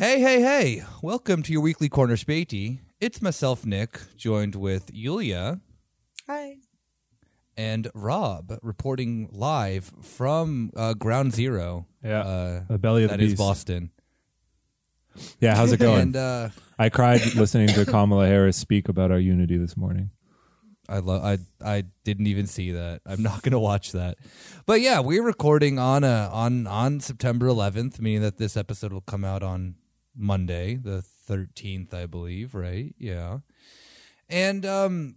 Hey, hey, hey. Welcome to your weekly Corner Spatey. It's myself, Nick, joined with Yulia Hi. and Rob, reporting live from uh, Ground Zero. Yeah, Uh, the belly of the that is. Boston. Yeah, how's it going? And uh, I cried listening to Kamala Harris speak about our unity this morning. I love. I I didn't even see that. I'm not going to watch that. But yeah, we're recording on uh on on September 11th, meaning that this episode will come out on Monday, the 13th, I believe. Right? Yeah. And um,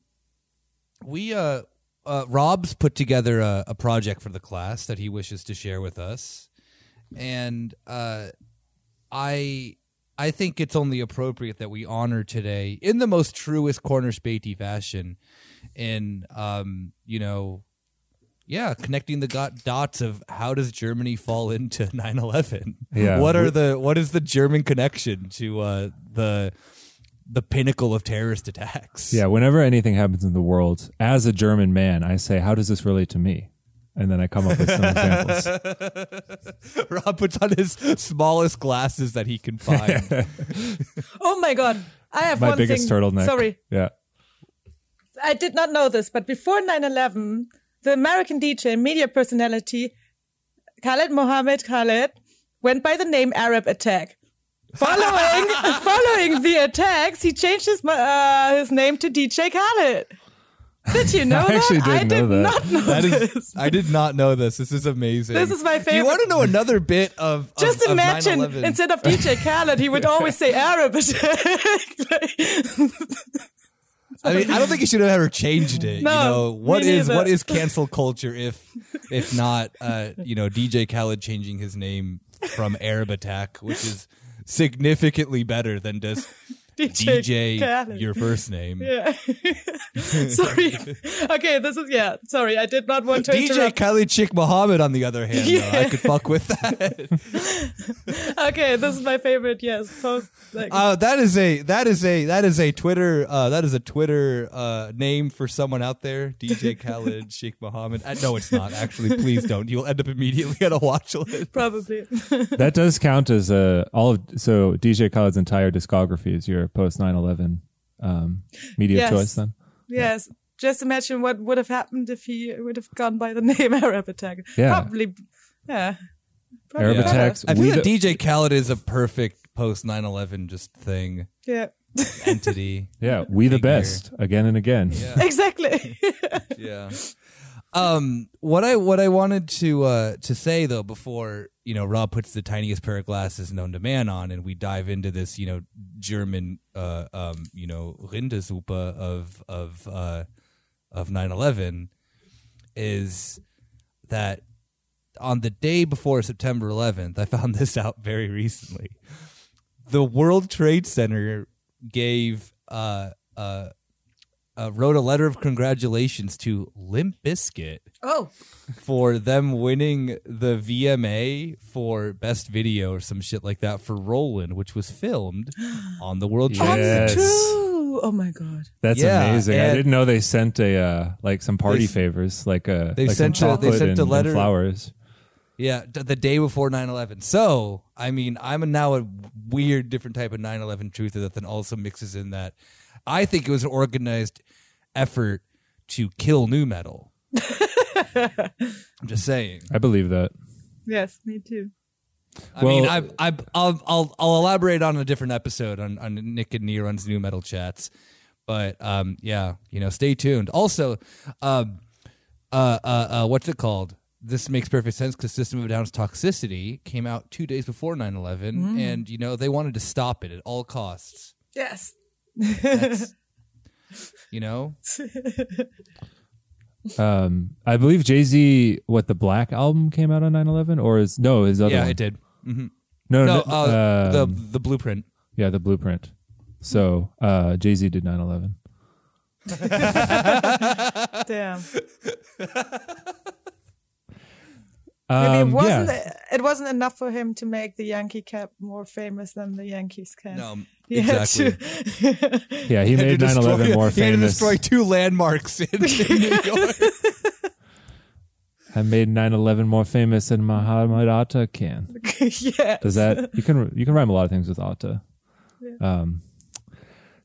we uh, uh Rob's put together a, a project for the class that he wishes to share with us, and uh, I I think it's only appropriate that we honor today in the most truest corner spatey fashion in um you know yeah connecting the got dots of how does germany fall into 9-11 Yeah. what are the what is the german connection to uh the the pinnacle of terrorist attacks Yeah, whenever anything happens in the world, as a German man, I say, "How does this relate to me?" And then I come up with some examples. rob puts on his smallest glasses that he can find Oh my god. I have My one biggest thing. turtleneck. Sorry. Yeah. I did not know this, but before 9-11, the American DJ and media personality Khaled Mohammed Khaled went by the name Arab Attack. Following following the attacks, he changed his uh, his name to DJ Khaled. Did you know I that? actually I didn't did know that. not know That this. is, I did not know this. This is amazing. This is my Do you want to know another bit of of- Just of imagine 9/11? instead of DJ Khaled, he would always say Arab Attack. I mean, I don't think you should have ever changed it. No, you know what is neither. what is cancel culture if if not uh, you know DJ Khaled changing his name from Arab Attack, which is significantly better than just DJ, DJ your first name. Yeah. sorry. Okay, this is yeah. Sorry, I did not want to DJ interrupt. Khalid Sheikh Mohammed, on the other hand, though, I could fuck with that. Okay, this is my favorite. Yes, post. Like, Uh, that is a that is a that is a Twitter uh, that is a Twitter uh, name for someone out there. DJ Khalid Sheikh Mohammed. Uh, no, it's not. Actually, please don't. You'll end up immediately on a watch list. probably. That does count as uh, all of so DJ Khaled's entire discography is your post 9/11 um, media Yes. choice. Then yes. Just imagine what would have happened if he would have gone by the name Arab Attack. Yeah. Probably. Yeah. Probably Arab better. attacks. I feel We that DJ Khaled is a perfect post 9/11 just thing Yeah. entity. yeah, we the Figure. best again and again. Yeah. exactly. yeah. Um, what I what I wanted to uh to say though before you know Rob puts the tiniest pair of glasses known to man on and we dive into this you know German uh um you know Rindesuppe of of uh of 9/11 is that on the day before September 11th I found this out very recently the World Trade Center gave uh uh uh, wrote a letter of congratulations to Limp Bizkit oh. for them winning the VMA for best video or some shit like that for Rollin', which was filmed on the World Trade Yes. Center. True. Oh my god. That's Yeah, amazing. I didn't know they sent a uh, like some party They favors, like uh, they like some sent a- they sent a and, and letter- flowers. Yeah, d- the day before 9/11. So, I mean, I'm a, now a weird, different type of 9/11 truther that then also mixes in that I think it was an organized effort to kill nu metal. I'm just saying. I believe that. Yes, me too. I Well- mean, I, I, I'll, I'll, I'll elaborate on a different episode on, on Nick and Neron's nu metal chats. But um, yeah, you know, stay tuned. Also, um, uh, uh, uh, what's it called? This makes perfect sense because System of a Down's Toxicity came out two days before 9 11, and, you know, they wanted to stop it at all costs. Yes. That's, you know? Um, I believe Jay Z. What the Black album came out on 9/11, or is no his other Yeah, one. it did. hmm No, No, no, uh, the, um, the blueprint. yeah, the Blueprint. So uh, Jay Z did 9/11. Damn. Maybe it Um, wasn't yeah. it wasn't enough for him to make the Yankee cap more famous than the Yankees can. No, Had exactly. to- Yeah, he made 9/11 destroy- more He had to famous. destroy two landmarks in, in New York. I made 9/11 more famous than Muhammad Atta can. yeah. Does that you can you can rhyme a lot of things with Atta. Um,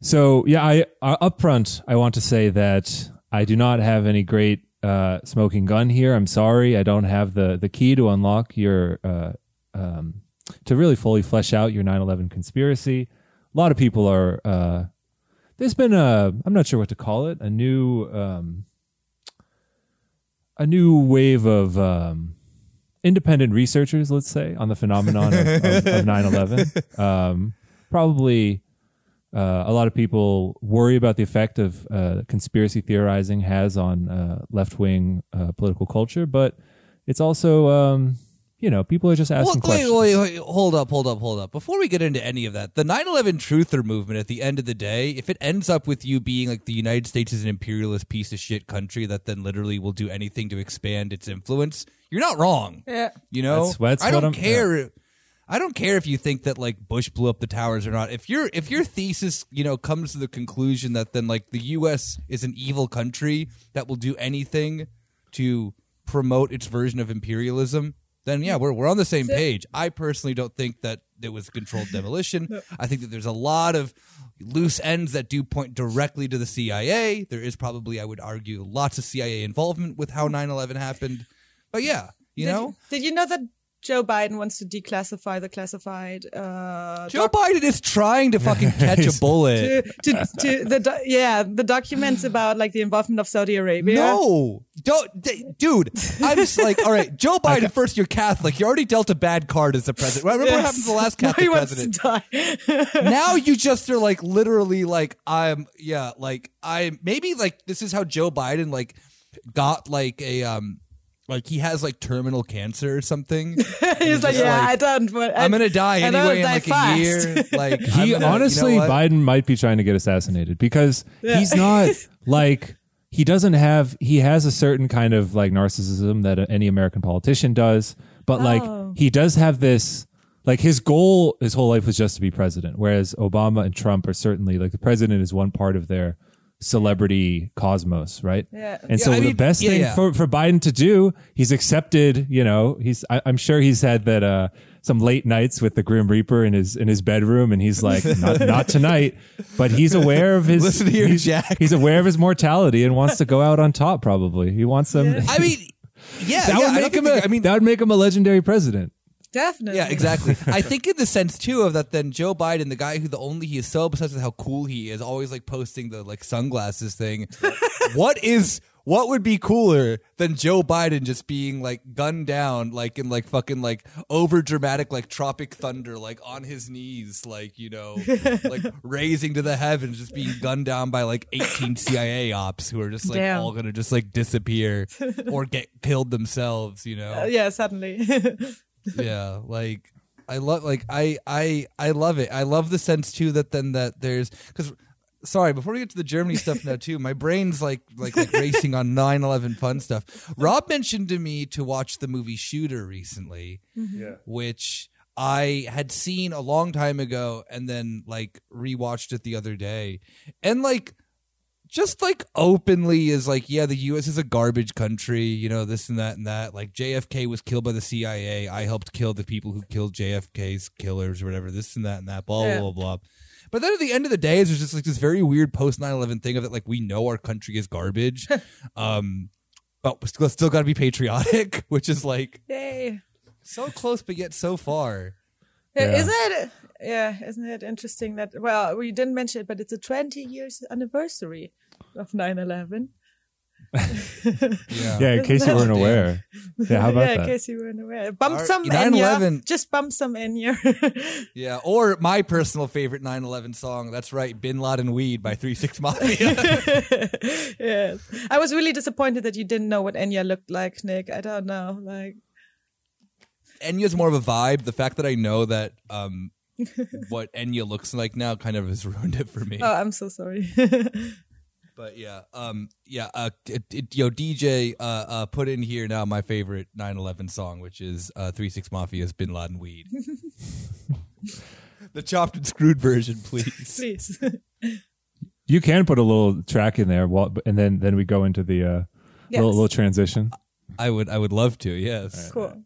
so yeah, I uh, up front I want to say that I do not have any great uh, smoking gun here. I'm sorry, I don't have the the key to unlock your uh, um, to really fully flesh out your 9/11 conspiracy. A lot of people are. Uh, there's been a I'm not sure what to call it a new um, a new wave of um, independent researchers, let's say, on the phenomenon of, of, of 9/11. Um, probably uh, a lot of people worry about the effect of uh, conspiracy theorizing has on uh, left wing uh, political culture, but it's also um, you know people are just asking Well, wait, questions. wait, wait, hold up, hold up, hold up. Before we get into any of that, the 9/11 truther movement at the end of the day, if it ends up with you being like the United States is an imperialist piece of shit country that then literally will do anything to expand its influence, you're not wrong. Yeah. You know, That's- that's I don't I'm- care. I don't care if you think that like Bush blew up the towers or not. If your if your thesis, you know, comes to the conclusion that then like the U.S. is an evil country that will do anything to promote its version of imperialism, then yeah, we're we're on the same page. I personally don't think that it was controlled demolition. I think that there's a lot of loose ends that do point directly to the CIA. There is probably, I would argue, lots of CIA involvement with how 9/11 happened. But yeah, you did, know. did you know that Joe Biden wants to declassify the classified uh, Joe Biden is trying to fucking catch a bullet. to, to, to the do- yeah the documents about like the involvement of Saudi Arabia. No, don't, d- dude. I'm just like, all right, Joe Biden. First, you're Catholic. You already dealt a bad card as a president. Remember what happened to the last Now he Catholic wants president? to die. now you just are like literally like I'm yeah like I maybe like this is how Joe Biden like got like a um like he has like terminal cancer or something. He's like, yeah, like, I don't. want- I, I'm gonna die I don't anyway in die like fast. a year. Like he gonna- honestly, you know? Biden might be trying to get assassinated because he's not like he doesn't have he has a certain kind of like narcissism that any American politician does, but like Oh. he does have this like his goal his whole life was just to be president, whereas Obama and Trump are certainly like the president is one part of their celebrity cosmos, right? Yeah. And so I the mean, best yeah, thing yeah. for for Biden to do, he's accepted. You know, he's I, I'm sure he's had that uh some late nights with the Grim Reaper in his in his bedroom, and he's like, not not tonight. But he's aware of his Listen here, he's, Jack. he's aware of his mortality and wants to go out on top. Probably he wants them. I mean, yeah, that yeah, would I don't make think him. that- A, I mean, that would make him a legendary president. Definitely. Yeah, exactly. I think in the sense too of that then Joe Biden, the guy who the only he is so obsessed with how cool he is, always like posting the like sunglasses thing. what is what would be cooler than Joe Biden just being like gunned down like in like fucking like over dramatic like tropic thunder like on his knees like you know like raising to the heavens just being gunned down by like 18 CIA ops who are just like Damn. all going to just like disappear or get killed themselves, you know Uh, yeah, suddenly. Yeah like i love like i i i love it. I love the sense too that then that there's because sorry before we get to the germany stuff now too my brain's like like like racing on 9-11 fun stuff. Rob mentioned to me to watch the movie shooter recently mm-hmm. yeah. which i had seen a long time ago and then like rewatched it the other day. And like just like openly is like, yeah, the U.S. is a garbage country, you know, this and that and that. Like JFK was killed by the CIA. I helped kill the people who killed JFK's killers or whatever. This and that and that. Blah Yeah. blah blah. blah. But then at the end of the day, there's just like this very weird post 9/11 thing of it, like we know our country is garbage, um, but we still, still got to be patriotic, which is like Yay. so close but yet so far. Yeah. Yeah. Isn't it? Yeah, isn't it interesting that? Well, we didn't mention it, but it's a 20 years anniversary of 9/11. Yeah. Yeah, in case you weren't aware. Yeah, how about yeah, in that? case you weren't aware. Bump Our- some 9/11 Enya. Just bump some Enya. Yeah, or my personal favorite 9/11 song. That's right, Bin Laden Weed by Three Six Mafia. yes. I was really disappointed that you didn't know what Enya looked like, Nick. I don't know. Like, Enya's more of a vibe. The fact that I know that um, what Enya looks like now kind of has ruined it for me. oh, I'm so sorry. But yeah, um, yeah, uh, it, it, yo, DJ, uh, uh, put in here now my favorite 9/11 song, which is uh, Three Six Mafia's "Bin Laden Weed." the chopped and screwed version, please. Please. You can put a little track in there, while, and then then we go into the uh, Yes. little, little transition. I would, I would love to. Yes. cool.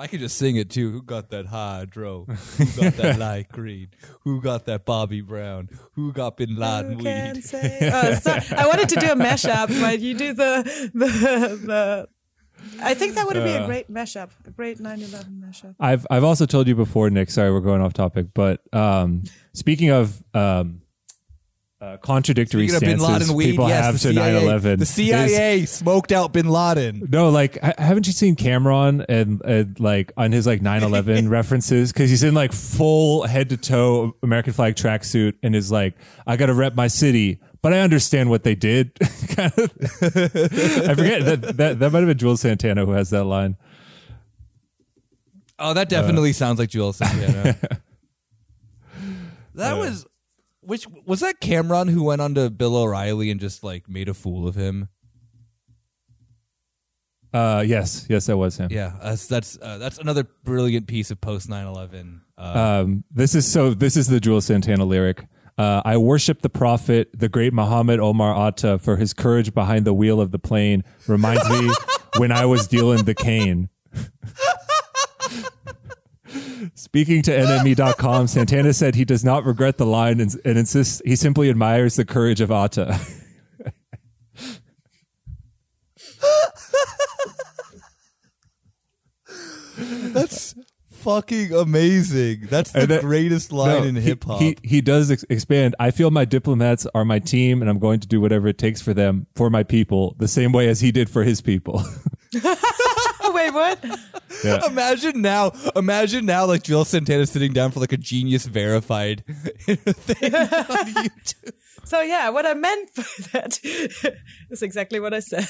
I could just sing it too. Who got that hydro? Who got that light green? Who got that Bobby Brown? Who got Bin Laden Who can weed? say? Oh, sorry. I wanted to do a mashup, but you do the the the. I think that would be a great mashup, a great 9/11 mashup. I've I've also told you before, Nick. Sorry, we're going off topic, but um, speaking of um, uh, contradictory Speaking of Bin stances Laden weed, people yes, have the to CIA, 9/11, The there's- CIA smoked out Bin Laden. No, like haven't you seen Cam'ron and, and like on his like 9/11 references? Because he's in like full head to toe American flag tracksuit and is like, I got to rep my city, but I understand what they did. Kind of- I forget that that that might have been Juelz Santana who has that line. Oh, that definitely sounds like Joel Santana. that was which was that Cam'ron who went on to Bill O'Reilly and just like made a fool of him. Uh, yes, yes, that was him. Yeah, that's that's uh, that's another brilliant piece of post 9/11. Uh, Um, this is so. This is the Juelz Santana lyric. Uh, I worship the prophet, the great Muhammad Omar Atta, for his courage behind the wheel of the plane. Reminds me when I was dealing the cane. Speaking to NME.com, Santana said he does not regret the line and, and insists he simply admires the courage of Atta. that's fucking amazing. That's the And that- greatest line No, in hip hop. He, he does ex- expand. I feel my diplomats are my team, and I'm going to do whatever it takes for them, for my people, the same way as he did for his people. Wait, what? yeah. Imagine now, imagine now, like Joel Santana sitting down for like a genius verified thing on YouTube. So yeah, what I meant by that is exactly what I said.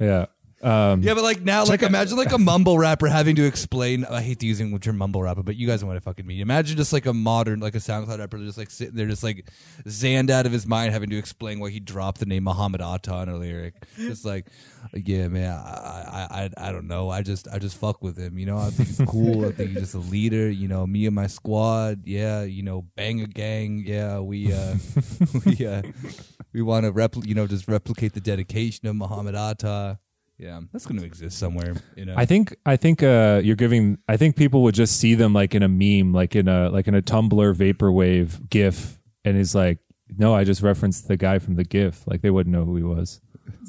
Yeah. Um, Yeah, but like now, like imagine like a mumble rapper having to explain. I hate using the term mumble rapper, but you guys know what I fucking mean. Imagine just like a modern, like a SoundCloud rapper, just like sitting there, just like zanned out of his mind, having to explain why he dropped the name Muhammad Atta in a lyric. Just like, yeah, man, I, I, I, I don't know. I just, I just fuck with him. You know, I think he's cool. I think he's just a leader. You know, me and my squad, yeah. You know, bang a gang, yeah. We, uh, we, uh, we want to repl- you know, just replicate the dedication of Muhammad Atta. Yeah, that's going to exist somewhere. You know, I think I think uh, you're giving. I think people would just see them like in a meme, like in a like in a Tumblr vaporwave GIF, and is like, no, I just referenced the guy from the GIF. Like they wouldn't know who he was.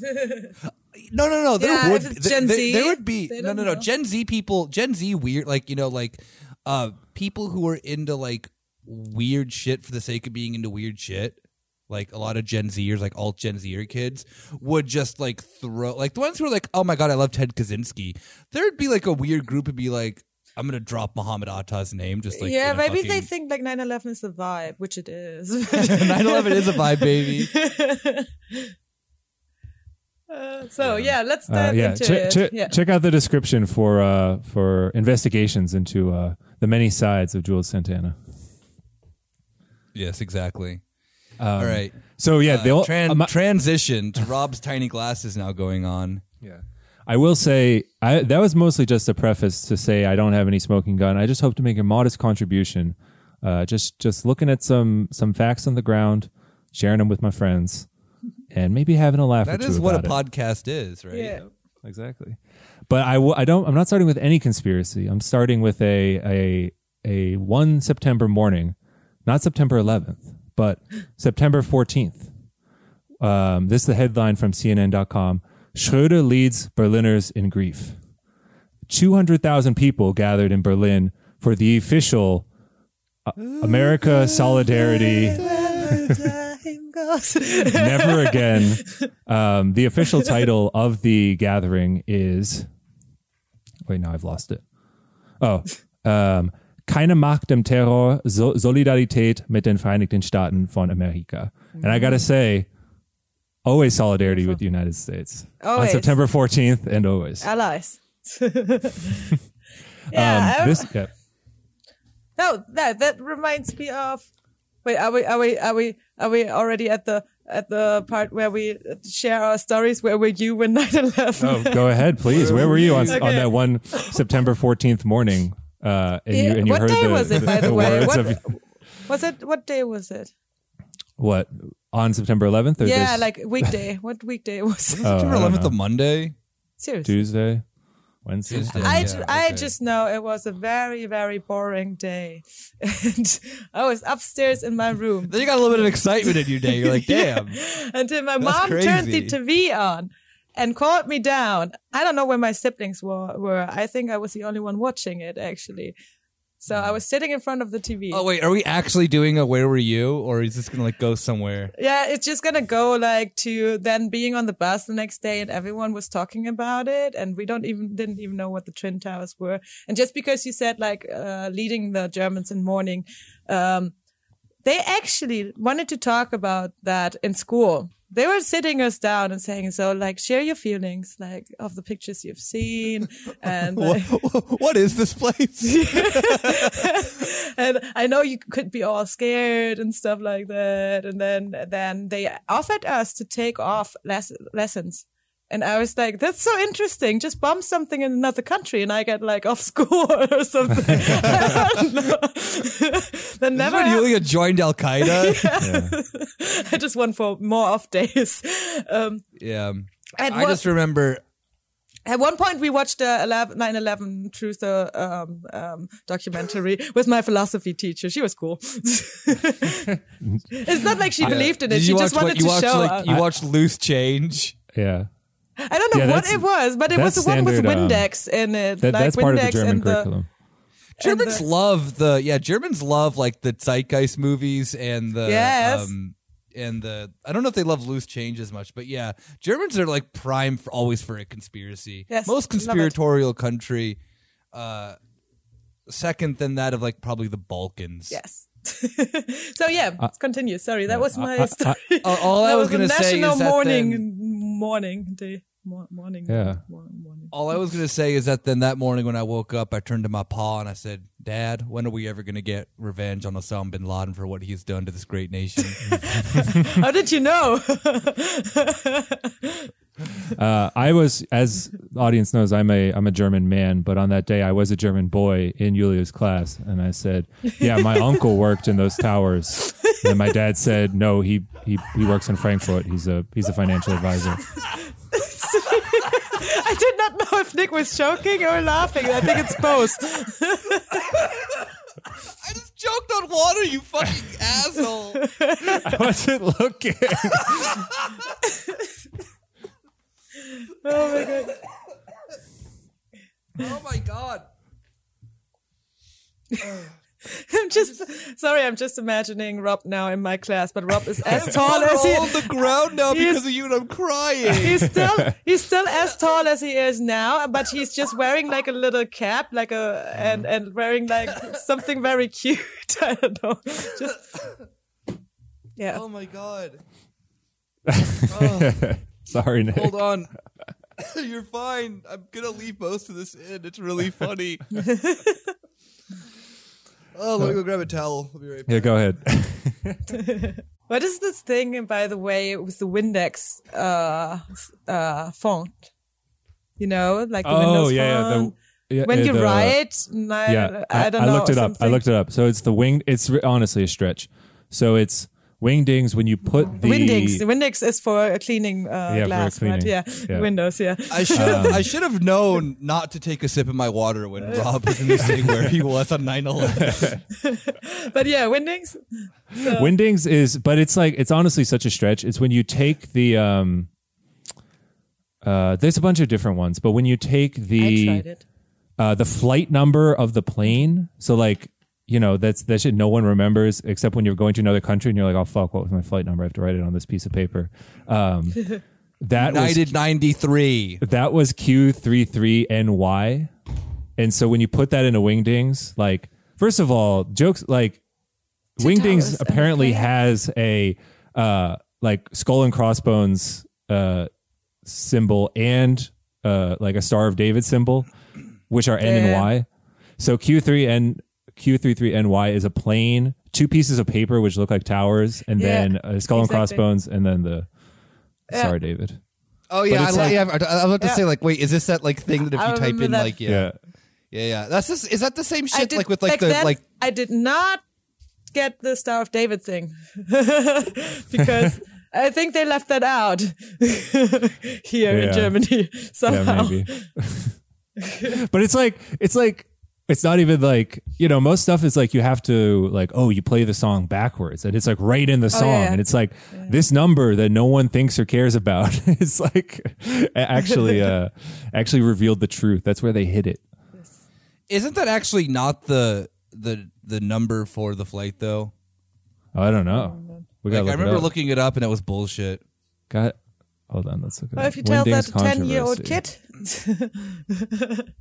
no, no, no. There Yeah, would if it's there- Gen there, Z, there would be no, no, no. know. Gen Z people, Gen Z weird, like you know, like uh, people who are into like weird shit for the sake of being into weird shit. Like a lot of Gen Zers, like alt Gen Zer kids, would just like throw like the ones who are like, "Oh my god, I love Ted Kaczynski." There'd be like a weird group would be like, "I'm gonna drop Muhammad Atta's name," just like yeah, in a maybe they think like 9/11 is the vibe, which it is. 9/11 is a vibe, baby. Uh, so yeah, let's Uh, yeah, into che- it. che- yeah. check out the description for uh, for investigations into uh, the many sides of Juelz Santana. Yes, exactly. Um, All right. So yeah, Uh, they'll tran- um, transition to Rob's tiny glasses now going on. Yeah. I will say I, that was mostly just a preface to say I don't have any smoking gun. I just hope to make a modest contribution. Uh, just just looking at some some facts on the ground, sharing them with my friends, and maybe having a laugh. That or two is what a it. podcast is, right? Yeah. exactly. But I, w- I don't. I'm not starting with any conspiracy. I'm starting with a a a one September morning, not September 11th, but September 14th. Um, this is the headline from CNN.com. Schröder leads Berliners in grief. 200,000 people gathered in Berlin for the official uh, America Solidarity Never Again. Um, the official title of the gathering is. Wait, now I've lost it. Oh, um, Keine Macht dem Terror, so Solidarität mit den Vereinigten Staaten von Amerika. And I gotta say, always solidarity with the United States. On September 14th and always. Allies. yeah. Um, this, yeah. No, that that reminds me of. Wait, are we are we are we are we already at the at the part where we share our stories? Where were you when 9/11? Oh, go ahead, please. Where were you on, on that one September 14th morning? Uh, and you, Yeah, and you what heard day the, was it, by the the way? words What- of Was it what day was it? what on September 11th or Yeah, this like weekday. what weekday was it? Oh, September don't 11th, know. a Monday. Seriously. Tuesday? Wednesday. Tuesday. I, Yeah, ju- I just know it was a very, very boring day. And I was upstairs in my room Then you got a little bit of excitement in your day. You're like, damn. until my That's mom turned the. TV on and called me down. I don't know where my siblings were. were. I think I was the only one watching it, actually. So I was sitting in front of the TV. Oh wait, are we actually doing a Where Were You, or is this gonna like go somewhere? Yeah, it's just gonna go like to then being on the bus the next day, and everyone was talking about it, and we don't even didn't even know what the twin towers were. And just because you said like uh, leading the Germans in mourning, um, they actually wanted to talk about that in school. They were sitting us down and saying, "So, like, share your feelings, like, of the pictures you've seen, and like, What, what is this place? and I know you could be all scared and stuff like that. And then, then they offered us to take off les- lessons. And I was like, that's so interesting. Just bomb something in another country and I get like off school or something. I don't know. that Never never when happened. Yulia joined Al Qaeda. I just went for more off days. Um, yeah, and I what- just remember. At one point, we watched the 11, 9/11 Truth uh, um, um, documentary with my philosophy teacher. She was cool. it's not like she believed in it. Did She just watch wanted what to watched? show. Like us. you watched Loose Change. Yeah. I don't know Yeah, what it was, but it was the one with standard, um, Windex in it. That, like that's part of the Windex German and the- curriculum. Germans the- love the yeah. Germans love like the zeitgeist movies and the Yes. um and the I don't know if they love loose change as much, but yeah, Germans are like prime for always for a conspiracy. Yes, most conspiratorial country. Uh, second than that of like probably the Balkans. Yes. so yeah, let's continue. Sorry, that was my I- I- story. Uh, all I That was gonna say is national that morning, then- morning day, Mor- morning. Yeah. morning. All I was gonna say is that then that morning when I woke up, I turned to my pa and I said, "Dad, when are we ever gonna get revenge on Osama bin Laden for what he's done to this great nation?" How did you know? Uh, I was, as the audience knows, I'm a I'm a German man, but on that day I was a German boy in Julia's class, and I said, "Yeah, my uncle worked in those towers." And my dad said, "No, he he he works in Frankfurt. He's a he's a financial advisor." I did not know if Nick was joking or laughing. I think it's both. I just joked on water, you fucking asshole. I wasn't looking. Oh my god. Oh my god. Oh. I'm just sorry. I'm just imagining Rob now in my class, but Rob is as tall as I'm on the ground now because of you and I'm crying. He's still he's still as tall as he is now, but he's just wearing like a little cap, like a mm-hmm. and and wearing like something very cute. I don't know. Just yeah. Oh my god. Oh. Sorry, Nick. Hold on. You're fine. I'm gonna leave most of this in. It's really funny. Oh, let me go grab a towel. I'll be right back. Yeah, go ahead. What is this thing, by the way, with the Windex uh, uh, font? You know, like the oh Windows yeah, yeah. font. The, yeah, when uh, you the- write, I, yeah, I, don't know. I looked it up. I looked it up. So it's the wing. It's re- honestly a stretch. So it's wingdings when you put the Wingdings, The Windex is for cleaning uh, Yeah, for glass, right? Yeah. Yeah. Windows. Yeah. I should have I should have known not to take a sip of my water when Rob was in the thing where he was on 9-11. But yeah, Windix. Wingdings is, but it's like it's honestly such a stretch. It's when you take the um, uh, there's a bunch of different ones, but when you take I the tried it. uh, the flight number of the plane, so like you know that's that shit no one remembers except when you're going to another country and you're like, oh fuck, what was my flight number? I have to write it on this piece of paper. Um, that was United 93. that was Q33NY. And so when you put that into Wingdings, like, first of all, jokes like towers Wingdings and apparently plane. has a uh like skull and crossbones uh symbol and uh like a Star of David symbol, which are N and Yeah. Y. So Q3N Q33NY is a plane, two pieces of paper which look like towers, and Yeah, then a skull and crossbones, and then the Yeah. Star of David. Oh yeah, I, it's li- like- yeah, I, I was about to Yeah. say like, wait, is this that like thing that if I you type in that. like yeah, yeah. yeah, yeah, that's just, is that the same shit did, like with like the then, like I did not get the Star of David thing because I think they left that out here Yeah. in Germany Yeah, somehow. maybe. but it's like it's like it's not even like you know most stuff is like you have to like oh you play the song backwards and it's like right in the song Oh, yeah. and it's like this number that no one thinks or cares about is like actually uh actually revealed the truth. That's where they hid it. Isn't that actually not the the the number for the flight though? oh, i don't know. We Like, got I remember looking it up and it was bullshit. got hold on let's look at Well, if you tell that to ten year old kid,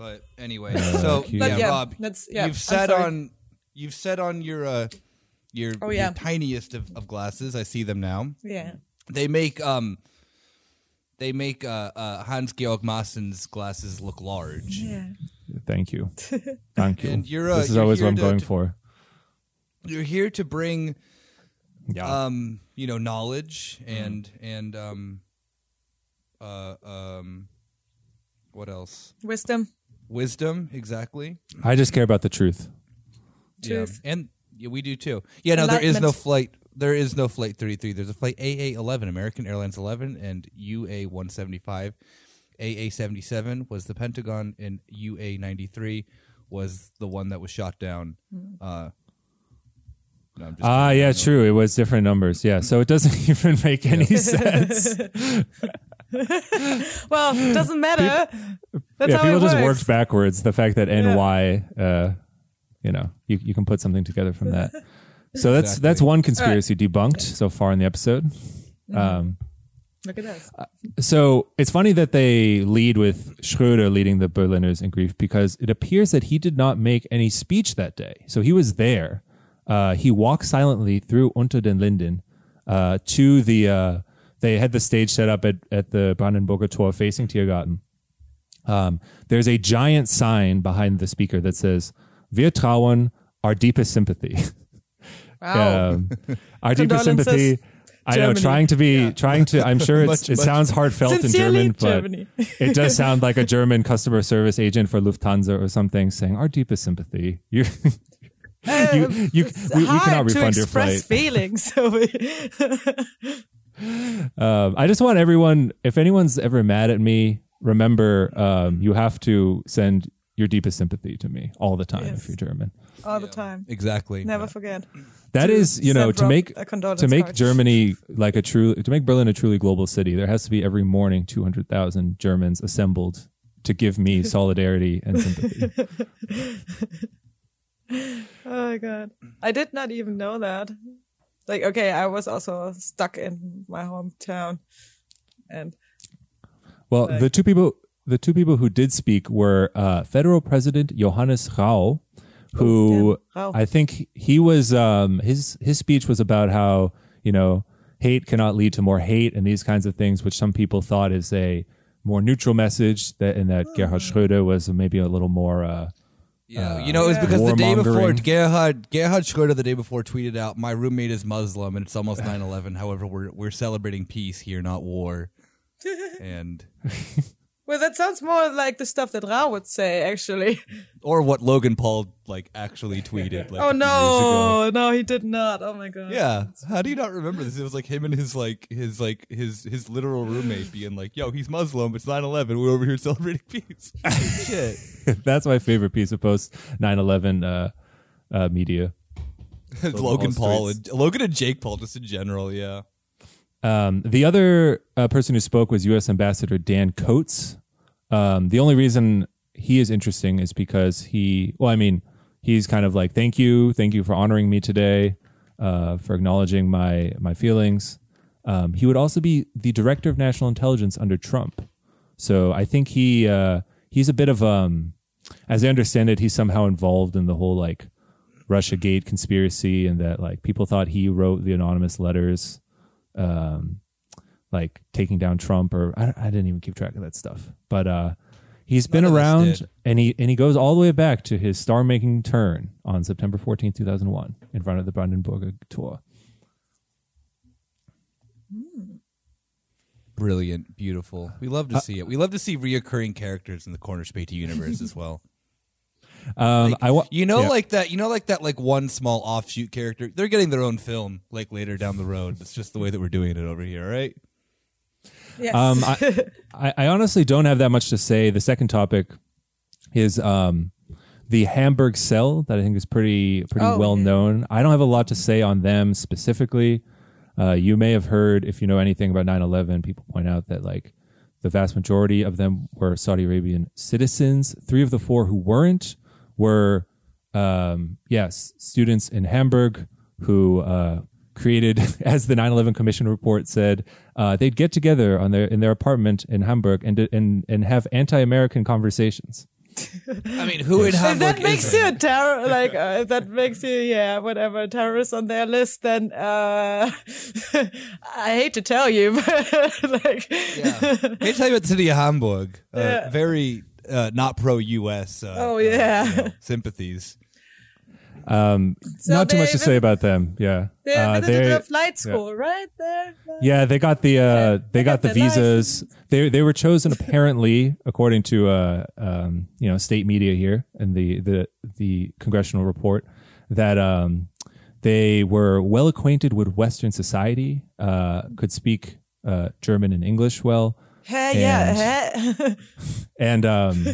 But anyway, so cute. yeah, But yeah, Rob, that's- yeah, you've said on you've said on your uh your, Oh, your tiniest of, of glasses. I see them now. yeah, They make um they make uh, uh Hans Georg Maaßen's glasses look large. yeah. thank you thank you And you're, uh, this is you're always what i'm to- going to- for You're here to bring yeah um you know knowledge and and um uh um what else Wisdom, wisdom exactly. I just care about the truth. Truth. yeah. and yeah, we do too. Yeah no there is no flight. There is no flight 33 there's a flight aa 11 american airlines 11 and ua 175 aa 77 was the pentagon and ua 93 was the one that was shot down. Uh no, I'm Ah, yeah, true. It was different numbers. Yeah, so it doesn't even make any sense. Well, doesn't matter. That's yeah, how people it just works. worked backwards. The fact that Yeah. NY, uh, you know, you you can put something together from that. So that's Exactly. that's one conspiracy debunked so far in the episode. Mm-hmm. Um, Look at us. so it's funny that they lead with Schröder leading the Berliners in grief because it appears that he did not make any speech that day. So he was there. Uh, he walked silently through Unter den Linden uh, to the. Uh, they had the stage set up at, at the Brandenburger Tor facing Tiergarten. Um, there's a giant sign behind the speaker that says, Wir trauen our deepest sympathy. Wow. um, our deepest Condolences, sympathy. I know, trying to be, trying to. I'm sure it's, Much, it much sounds heartfelt in Sincerely, German, but it does sound like a German customer service agent for Lufthansa or something saying our deepest sympathy. You, you, you, It's we, we hard cannot to refund your express flight. feelings. So Um, I just want everyone, if anyone's ever mad at me, remember um, you have to send your deepest sympathy to me all the time Yes. if you're German. all the time. exactly Never forget. That To is, you know, to make to make card. Germany like a true to make Berlin a truly global city, there has to be every morning two hundred thousand Germans assembled to give me solidarity and sympathy. Oh my god. I did not even know that. Like, okay, I was also stuck in my hometown. And Well, Right. the two people the two people who did speak were uh, Federal President Johannes Rau, who Rau. I think he was um, his his speech was about how you know hate cannot lead to more hate and these kinds of things, which some people thought is a more neutral message that and that Gerhard Schröder was maybe a little more. Uh, Yeah, uh, you know, it was because the day before warmongering. Gerhard Gerhard Schröder the day before tweeted out, "My roommate is Muslim and it's almost 9/11. However, we're we're celebrating peace here, not war." and well, that sounds more like the stuff that Rau would say, actually. or what Logan Paul like actually tweeted. Like, Oh a few years ago. no, no, he did not. Oh my god. Yeah, how do you not remember this? It was like him and his like his like his his literal roommate being like, "Yo, he's Muslim. It's 9/11. We're over here celebrating peace." Shit. that's my favorite piece of post 9/11 uh, uh, media. Logan Paul Paul and Logan and Jake Paul just in general, yeah. Um, the other uh, person who spoke was U.S. Ambassador Dan Coats. Um, the only reason he is interesting is because he, well, I mean, he's kind of like, thank you, thank you for honoring me today, uh, for acknowledging my my feelings. Um, he would also be the director of national intelligence under Trump, so I think he uh, he's a bit of um, as I understand it, he's somehow involved in the whole like Russia Gate conspiracy, and that like people thought he wrote the anonymous letters um, like taking down Trump, or I, I didn't even keep track of that stuff. But uh, he's been None us around, and he and he goes all the way back to his star-making turn on September 14, 2001, in front of the Brandenburger Tor. Brilliant, beautiful. We love to see it. We love to see reoccurring characters in the Corner Spatey universe as well. Um, I wa- You know, yeah. like that. You know, like that. Like one small offshoot character. They're getting their own film, like later down the road. It's just the way that we're doing it over here, right? Yes. Um, I, I, I honestly don't have that much to say. The second topic is um, the Hamburg cell that I think is pretty pretty Oh, well yeah. known. I don't have a lot to say on them specifically. Uh, you may have heard, if you know anything about 9/11, people point out that like the vast majority of them were Saudi Arabian citizens. Three of the four who weren't were, um, yes, students in Hamburg who uh, created, as the 9/11 Commission report said, uh, they'd get together on their in their apartment in Hamburg and and and have anti-American conversations. I mean, who in if that makes is you a terror, like uh, if that makes you, yeah, whatever, terrorist on their list, then uh, I hate to tell you, but like, Yeah. Let me tell you about the city of Hamburg. Uh, Yeah. Very uh, not pro-U.S. Uh, Oh, uh, yeah. you know, sympathies. Um, So not too much to say about them. Yeah, they Uh, visited they're- a flight school right there. Yeah, they got the uh, they got the got their visas. They they were chosen apparently according to uh, um, you know state media here and the the the congressional report that um, they were well acquainted with Western society, uh, could speak uh, German and English well, Hey, yeah, hey. and um,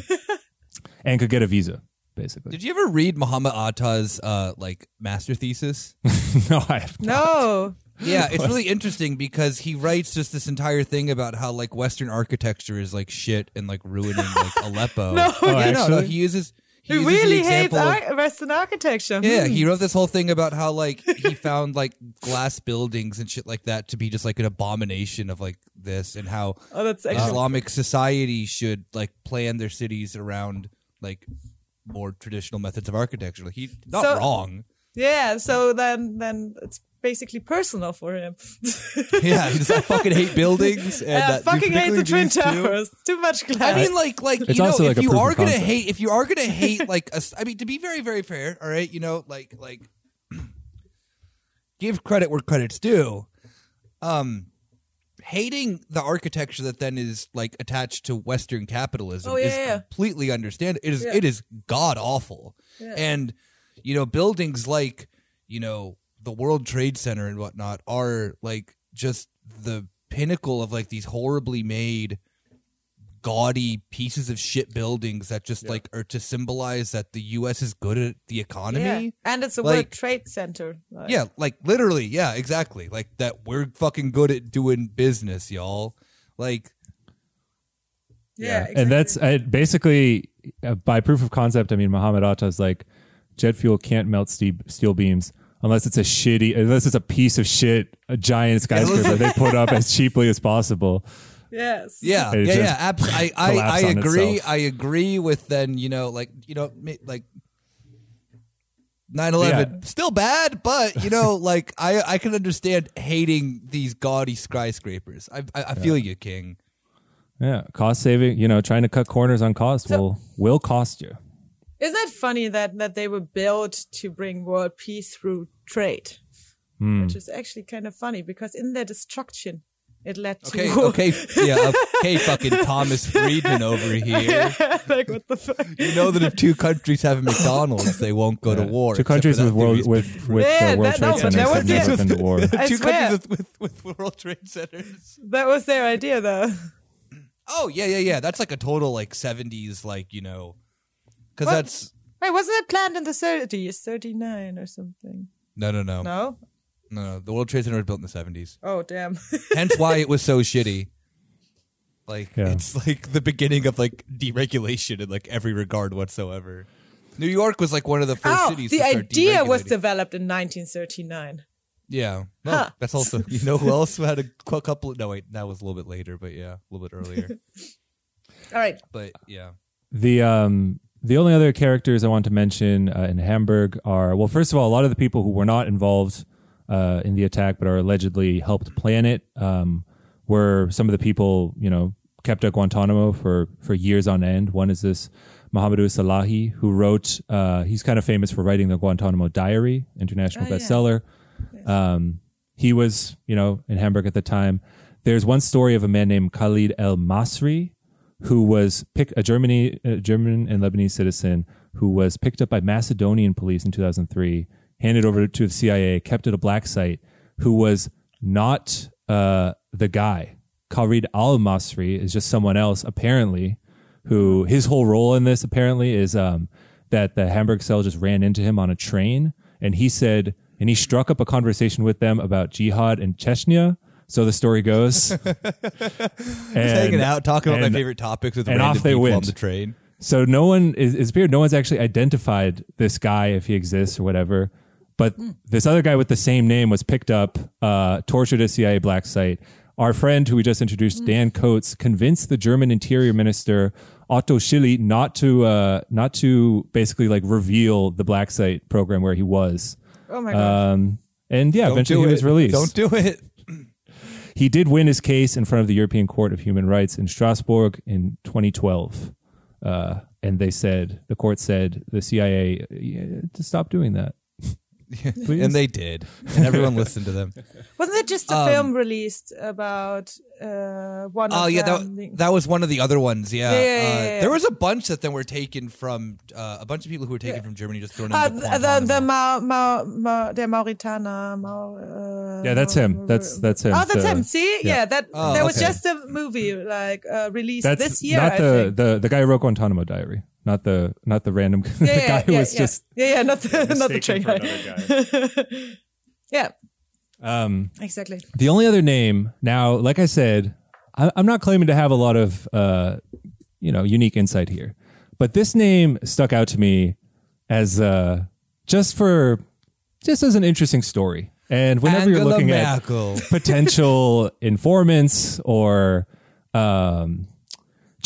and could get a visa. Basically, Did you ever read Muhammad Atta's uh, like master thesis? no, I have not. no. Yeah, it's really interesting because he writes just this entire thing about how like Western architecture is like shit and like ruining like Aleppo. No. Oh, yeah, no, no, he uses he, He uses the really hates of- Western architecture. Yeah, Hmm. he wrote this whole thing about how like he found like glass buildings and shit like that to be just like an abomination of like this and how Oh, that's actually Islamic society should like plan their cities around like more traditional methods of architecture. Like he's not So- wrong. yeah. So then, then it's basically personal for him. Yeah, he just I fucking hate buildings and I that, fucking hate the twin towers. Too much glass. I mean, like, like It's you know, like if you are gonna hate, if you are gonna hate, like, a, I mean, to be very, very fair, all right, you know, like, like, give credit where credit's due. Um, hating the architecture that then is like attached to Western capitalism Oh, yeah, is yeah, yeah. completely understand. It is, Yeah. it is god awful, Yeah. and you know, buildings like you know the World Trade Center and whatnot are like just the pinnacle of like these horribly made gaudy pieces of shit buildings that just like are to symbolize that the US is good at the yeah. economy. And it's a Like- World Trade Center. Like, Yeah, like literally, yeah, exactly. Like that we're fucking good at doing business, y'all. Like Yeah. and that's I, basically uh, by proof of concept. I mean, Muhammad Atta is like jet fuel can't melt steel, steel beams unless it's a shitty, unless it's a piece of shit, a giant skyscraper they put up as cheaply as possible. Yes. Yeah, It yeah, yeah. Abs- I, I, I agree. itself. I agree with then, you know, like, you know, like 9 11, Yeah. still bad, but, you know, like, I, I can understand hating these gaudy skyscrapers. I, I, I feel you, King. Yeah, cost saving. You know, trying to cut corners on cost will will cost you. Isn't it funny that, that they were built to bring world peace through trade? Hmm. Which is actually kind of funny because in their destruction, it led to Okay, war. okay, yeah, okay, fucking Thomas Friedman over here. like what the fuck? You know that if two countries have a McDonald's, they won't go to war. Two countries with world theory. with with Yeah, uh, World that- Trade but Centers that have never the- been to war. Two swear. countries with, with, with World Trade Centers. That was their idea, though. Oh yeah, yeah, yeah. That's like a total like seventies, like you know, because that's Wait, wasn't it planned in the 30s, 39 or something? no, no, no, No. no, no. The World Trade Center was built in the seventies. Oh, damn. Hence why it was so shitty. Like Yeah. it's like the beginning of like deregulation in like every regard whatsoever. New York was like one of the first oh, cities. the to start idea was deregulating. developed in 1939. Yeah. No, Huh. that's also you know who else had a cou- couple. No, wait, that was a little bit later, but yeah, a little bit earlier. All right. but yeah. The um the only other characters I want to mention uh, in Hamburg are well, first of all, a lot of the people who were not involved uh, in the attack but are allegedly helped plan it um, were some of the people you know kept at Guantanamo for for years on end. One is this Mohamedou Slahi who wrote. Uh, he's kind of famous for writing the Guantanamo Diary, international Oh, yeah. bestseller. Um, he was, you know, in Hamburg at the time. There's one story of a man named Khalid El Masri, who was pick a Germany, a German and Lebanese citizen who was picked up by Macedonian police in 2003, handed over to the CIA, kept at a black site, who was not uh, the guy Khalid Al Masri is just someone else, apparently, who his whole role in this apparently is um, that the Hamburg cell just ran into him on a train, and he said, and he struck up a conversation with them about jihad in Chechnya. So the story goes. and, Just hanging out, talking about and- my favorite topics with and random off they people on went. the train. So no one is it's weird. No one's actually identified this guy if he exists or whatever. But this other guy with the same name was picked up, uh, tortured at CIA black site. Our friend who we just introduced, Dan Coats, convinced the German Interior Minister Otto Schily not to uh, not to basically like reveal the black site program where he was. Oh my god. Um, and yeah, Don't eventually he it. was released. Don't do it. He did win his case in front of the European Court of Human Rights in Strasbourg in 2012. Uh, and they said, the court said, the CIA yeah, to stop doing that. Please? and they did, and everyone listened to them. Wasn't there just a um, film released about uh, one of Oh yeah, them? that, that was one of the other ones. Yeah, Yeah, yeah, Uh, yeah, yeah. there was a bunch that then were taken from uh, a bunch of people who were taken from Germany, just thrown Uh, into the the, the Guantanamo. Ma, Ma, Ma, der Mauritaner. Ma, uh, Yeah, that's him. That's that's him. Oh, that's The- him. See, yeah, that Oh, there was okay. just a movie like uh, released That's this year. not I the, think. the the guy who wrote Guantanamo Diary, not the not the random the yeah, guy who yeah, was yeah. just yeah, yeah, not the not the train guy. guy. yeah, Um, exactly. the only other name now, like I said, I, I'm not claiming to have a lot of uh, you know unique insight here, but this name stuck out to me as uh, just for just as an interesting story. And whenever you're Angela looking at potential informants or um,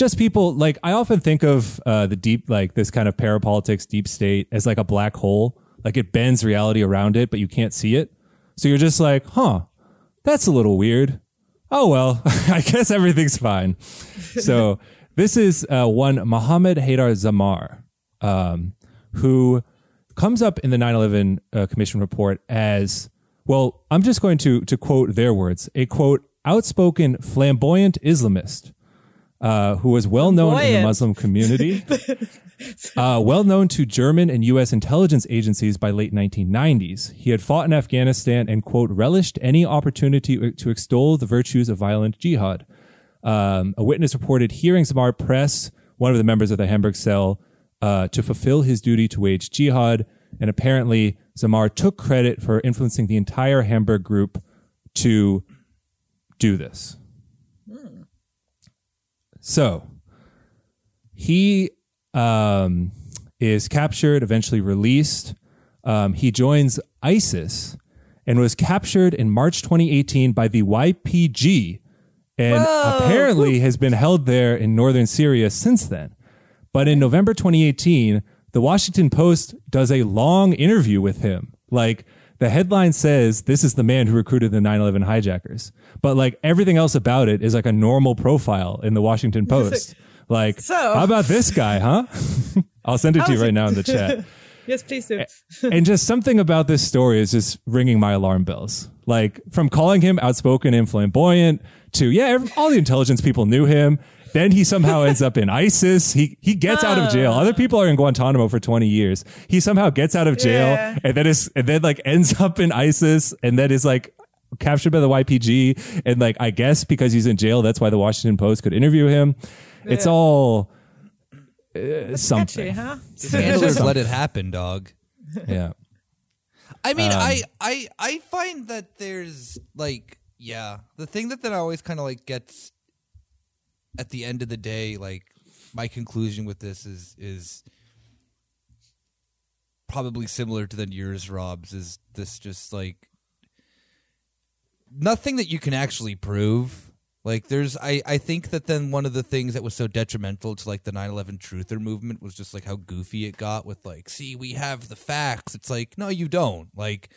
just people like I often think of uh, the deep like this kind of parapolitics deep state as like a black hole. Like it bends reality around it but you can't see it. So you're just like huh that's a little weird. Oh well I guess everything's fine. So this is uh, one Mohammed Haidar Zamar um, who comes up in the 9/11 uh, commission report as well I'm just going to to quote their words a quote outspoken flamboyant Islamist uh, who was well known in the Muslim community uh, well known to German and U.S. intelligence agencies by late 1990s. He had fought in Afghanistan and, quote, relished any opportunity to extol the virtues of violent jihad. Um, a witness reported hearing Zamar press one of the members of the Hamburg cell uh, to fulfill his duty to wage jihad. And apparently, Zamar took credit for influencing the entire Hamburg group to do this. So, he um, is captured, eventually released. Um, he joins ISIS and was captured in March 2018 by the YPG and apparently has been held there in northern Syria since then. But in November 2018, the Washington Post does a long interview with him. Like the headline says, this is the man who recruited the 9 11 hijackers. But like everything else about it is like a normal profile in the Washington Post. Like, So- how about this guy, huh? I'll send it to you right now in the chat. Yes, please do. and just something about this story is just ringing my alarm bells. Like from calling him outspoken and flamboyant to yeah, all the intelligence people knew him. Then he somehow ends up in ISIS. He he gets out of jail. Other people are in Guantanamo for twenty years. He somehow gets out of jail Yeah. and then is and then like ends up in ISIS and then is like captured by the YPG and like I guess because he's in jail, that's why the Washington Post could interview him. It's all uh, Catchy, something. huh? Handlers let it happen, dog. Yeah. I mean, Um, I, I I find that there's like yeah, the thing that that I always kind of like gets at the end of the day, like my conclusion with this is is probably similar to than yours, Rob's. Is this just like nothing that you can actually prove? Like there's I, I think that then one of the things that was so detrimental to like the 9/11 truther movement was just like how goofy it got with like see we have the facts. It's like no you don't. Like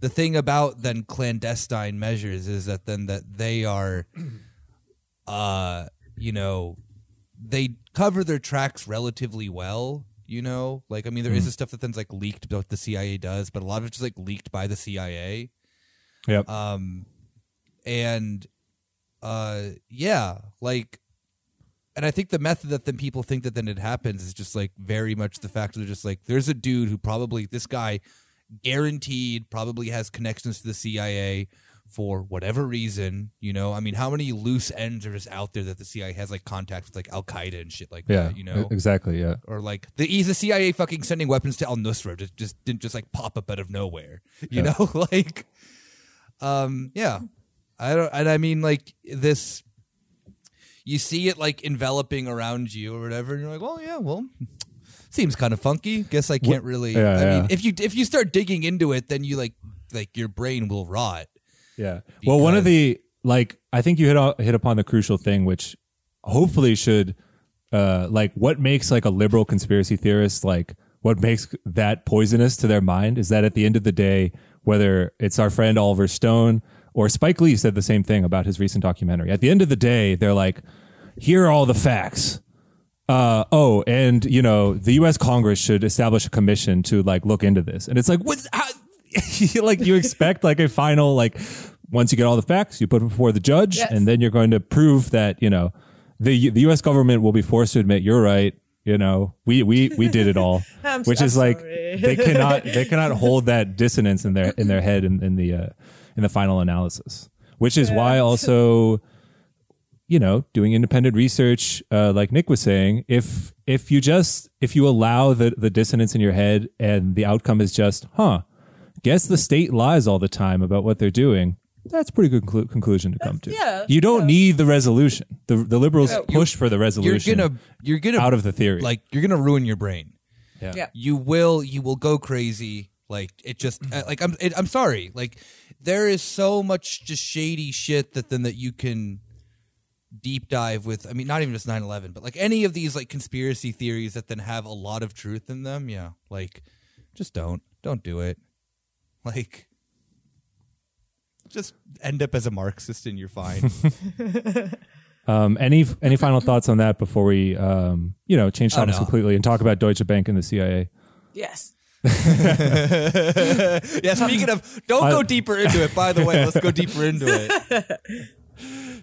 the thing about then clandestine measures is that then that they are uh you know they cover their tracks relatively well you know like i mean there is this stuff that then's like leaked about the cia does but a lot of it's just like leaked by the cia Yep. um and uh yeah like and i think the method that then people think that then it happens is just like very much the fact that they're just like there's a dude who probably this guy guaranteed probably has connections to the cia for whatever reason, you know, I mean, how many loose ends are just out there that the CIA has like contact with like Al Qaeda and shit like Yeah, that, you know, exactly. Yeah, or like the is the CIA fucking sending weapons to Al Nusra just just didn't just like pop up out of nowhere, you Yeah. know, like, um, yeah, I don't, and I mean like this, you see it like enveloping around you or whatever, and you're like, well, yeah, well. Seems kind of funky. Guess I can't really. Yeah, I yeah. mean, if you if you start digging into it, then you like like your brain will rot. yeah. Well, one of the like, I think you hit hit upon the crucial thing, which hopefully should, uh, like, what makes like a liberal conspiracy theorist like what makes that poisonous to their mind is that at the end of the day, whether it's our friend Oliver Stone or Spike Lee said the same thing about his recent documentary. At the end of the day, they're like, here are all the facts. Uh, oh, and you know, the U.S. Congress should establish a commission to like look into this. And it's like, what? How, like you expect like a final like once you get all the facts, you put it before the judge, Yes. and then you're going to prove that you know the the U.S. government will be forced to admit you're right. You know, we we we did it all, which so is like they cannot they cannot hold that dissonance in their in their head in, in the uh, in the final analysis. Which is why also you know doing independent research uh, like nick was saying if if you just if you allow the the dissonance in your head and the outcome is just huh guess the state lies all the time about what they're doing that's a pretty good conclu- conclusion to come to yeah, you don't yeah. need the resolution the the liberals you're- push for the resolution. You're resolution gonna you're gonna out of the theory like you're gonna ruin your brain. yeah. Yeah. you will you will go crazy like it just uh, like i'm it, i'm sorry like there is so much just shady shit that then that you can deep dive with i mean not even just 9-11 but like any of these like conspiracy theories that then have a lot of truth in them yeah like just don't don't do it like just end up as a marxist and you're fine um any any final thoughts on that before we um you know change Oh, topics no. completely and talk about deutsche bank and the cia Yes. yeah speaking of don't I- go deeper into it by the way let's go deeper into it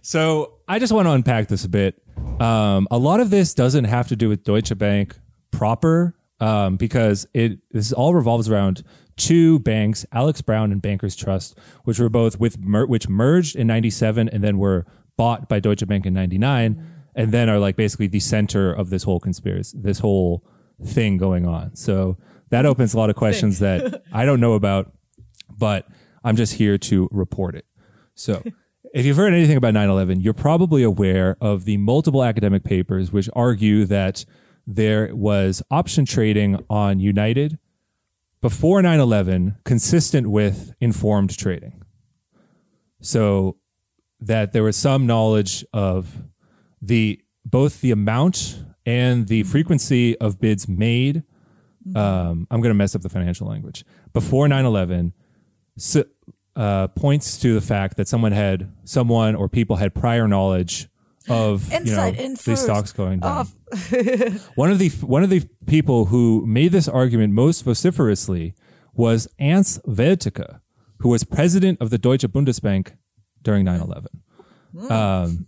So I just want to unpack this a bit. Um, a lot of this doesn't have to do with Deutsche Bank proper, um, because it this all revolves around two banks, Alex Brown and Bankers Trust, which were both with mer- which merged in '97 and then were bought by Deutsche Bank in '99, and then are like basically the center of this whole conspiracy, this whole thing going on. So that opens a lot of questions that I don't know about, but I'm just here to report it. So, if you've heard anything about 9 11, you're probably aware of the multiple academic papers which argue that there was option trading on United before 9 11, consistent with informed trading. So, that there was some knowledge of the both the amount and the frequency of bids made. Um, I'm going to mess up the financial language. Before 9 11, so, uh, points to the fact that someone had someone or people had prior knowledge of you know these stocks going down. One of the one of the people who made this argument most vociferously was Ernst Welteke, who was president of the Deutsche Bundesbank during 9/11. Um,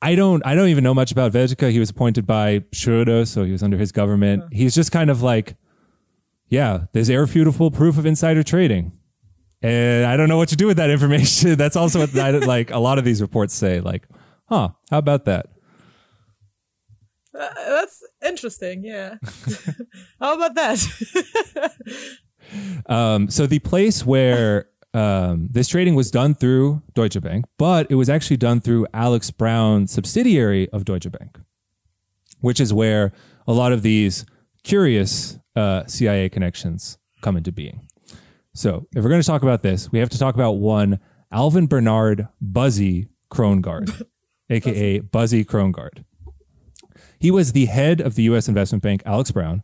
I don't I don't even know much about Welteke. He was appointed by Schröder, so he was under his government. He's just kind of like, yeah, there's irrefutable proof of insider trading. And I don't know what to do with that information. That's also what I, like a lot of these reports say. Like, huh? How about that? Uh, that's interesting. Yeah. How about that? Um, so the place where um, this trading was done through Deutsche Bank, but it was actually done through Alex Brown, subsidiary of Deutsche Bank, which is where a lot of these curious uh, CIA connections come into being. So if we're going to talk about this, we have to talk about one Alvin Bernard Buzzy Krongard, aka Buzzy Krongard. He was the head of the U.S. investment bank, Alex Brown,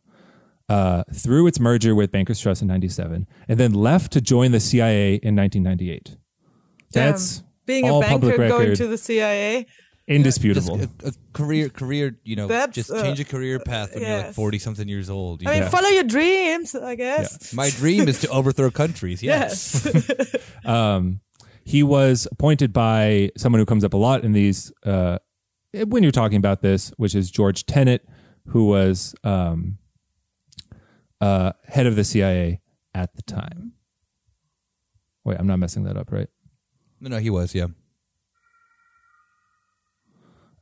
uh, through its merger with Bankers Trust in 97, and then left to join the CIA in 1998. That's Damn. being all a banker public going to the CIA. just indisputable. a, a career career you know That's, just uh, change a career path when you're like 40 something years old you I mean, know? follow your dreams, I guess. my dream is to overthrow countries yes, Yes. um, he was appointed by someone who comes up a lot in these uh, when you're talking about this, which is George Tenet, who was um, uh, head of the CIA at the time. Wait, I'm not messing that up, right? No, no, he was. Yeah.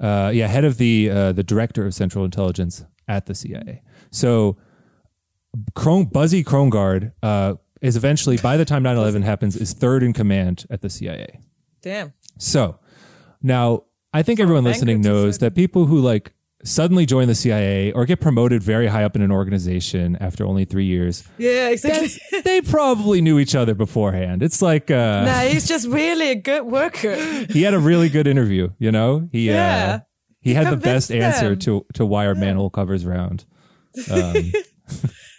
uh, yeah, head of the uh, the director of Central Intelligence at the CIA. So, Kron- Buzzy Krongard uh, is eventually, by the time 9-11 happens, is third in command at the CIA. Damn. So, now I think everyone listening knows that people who like suddenly join the CIA or get promoted very high up in an organization after only three years, Yeah, exactly. they probably knew each other beforehand. It's like uh, nah, he's just really a good worker. he had a really good interview. You know, he uh, Yeah. he, He had the best convinced answer to to why our manhole covers round. Um,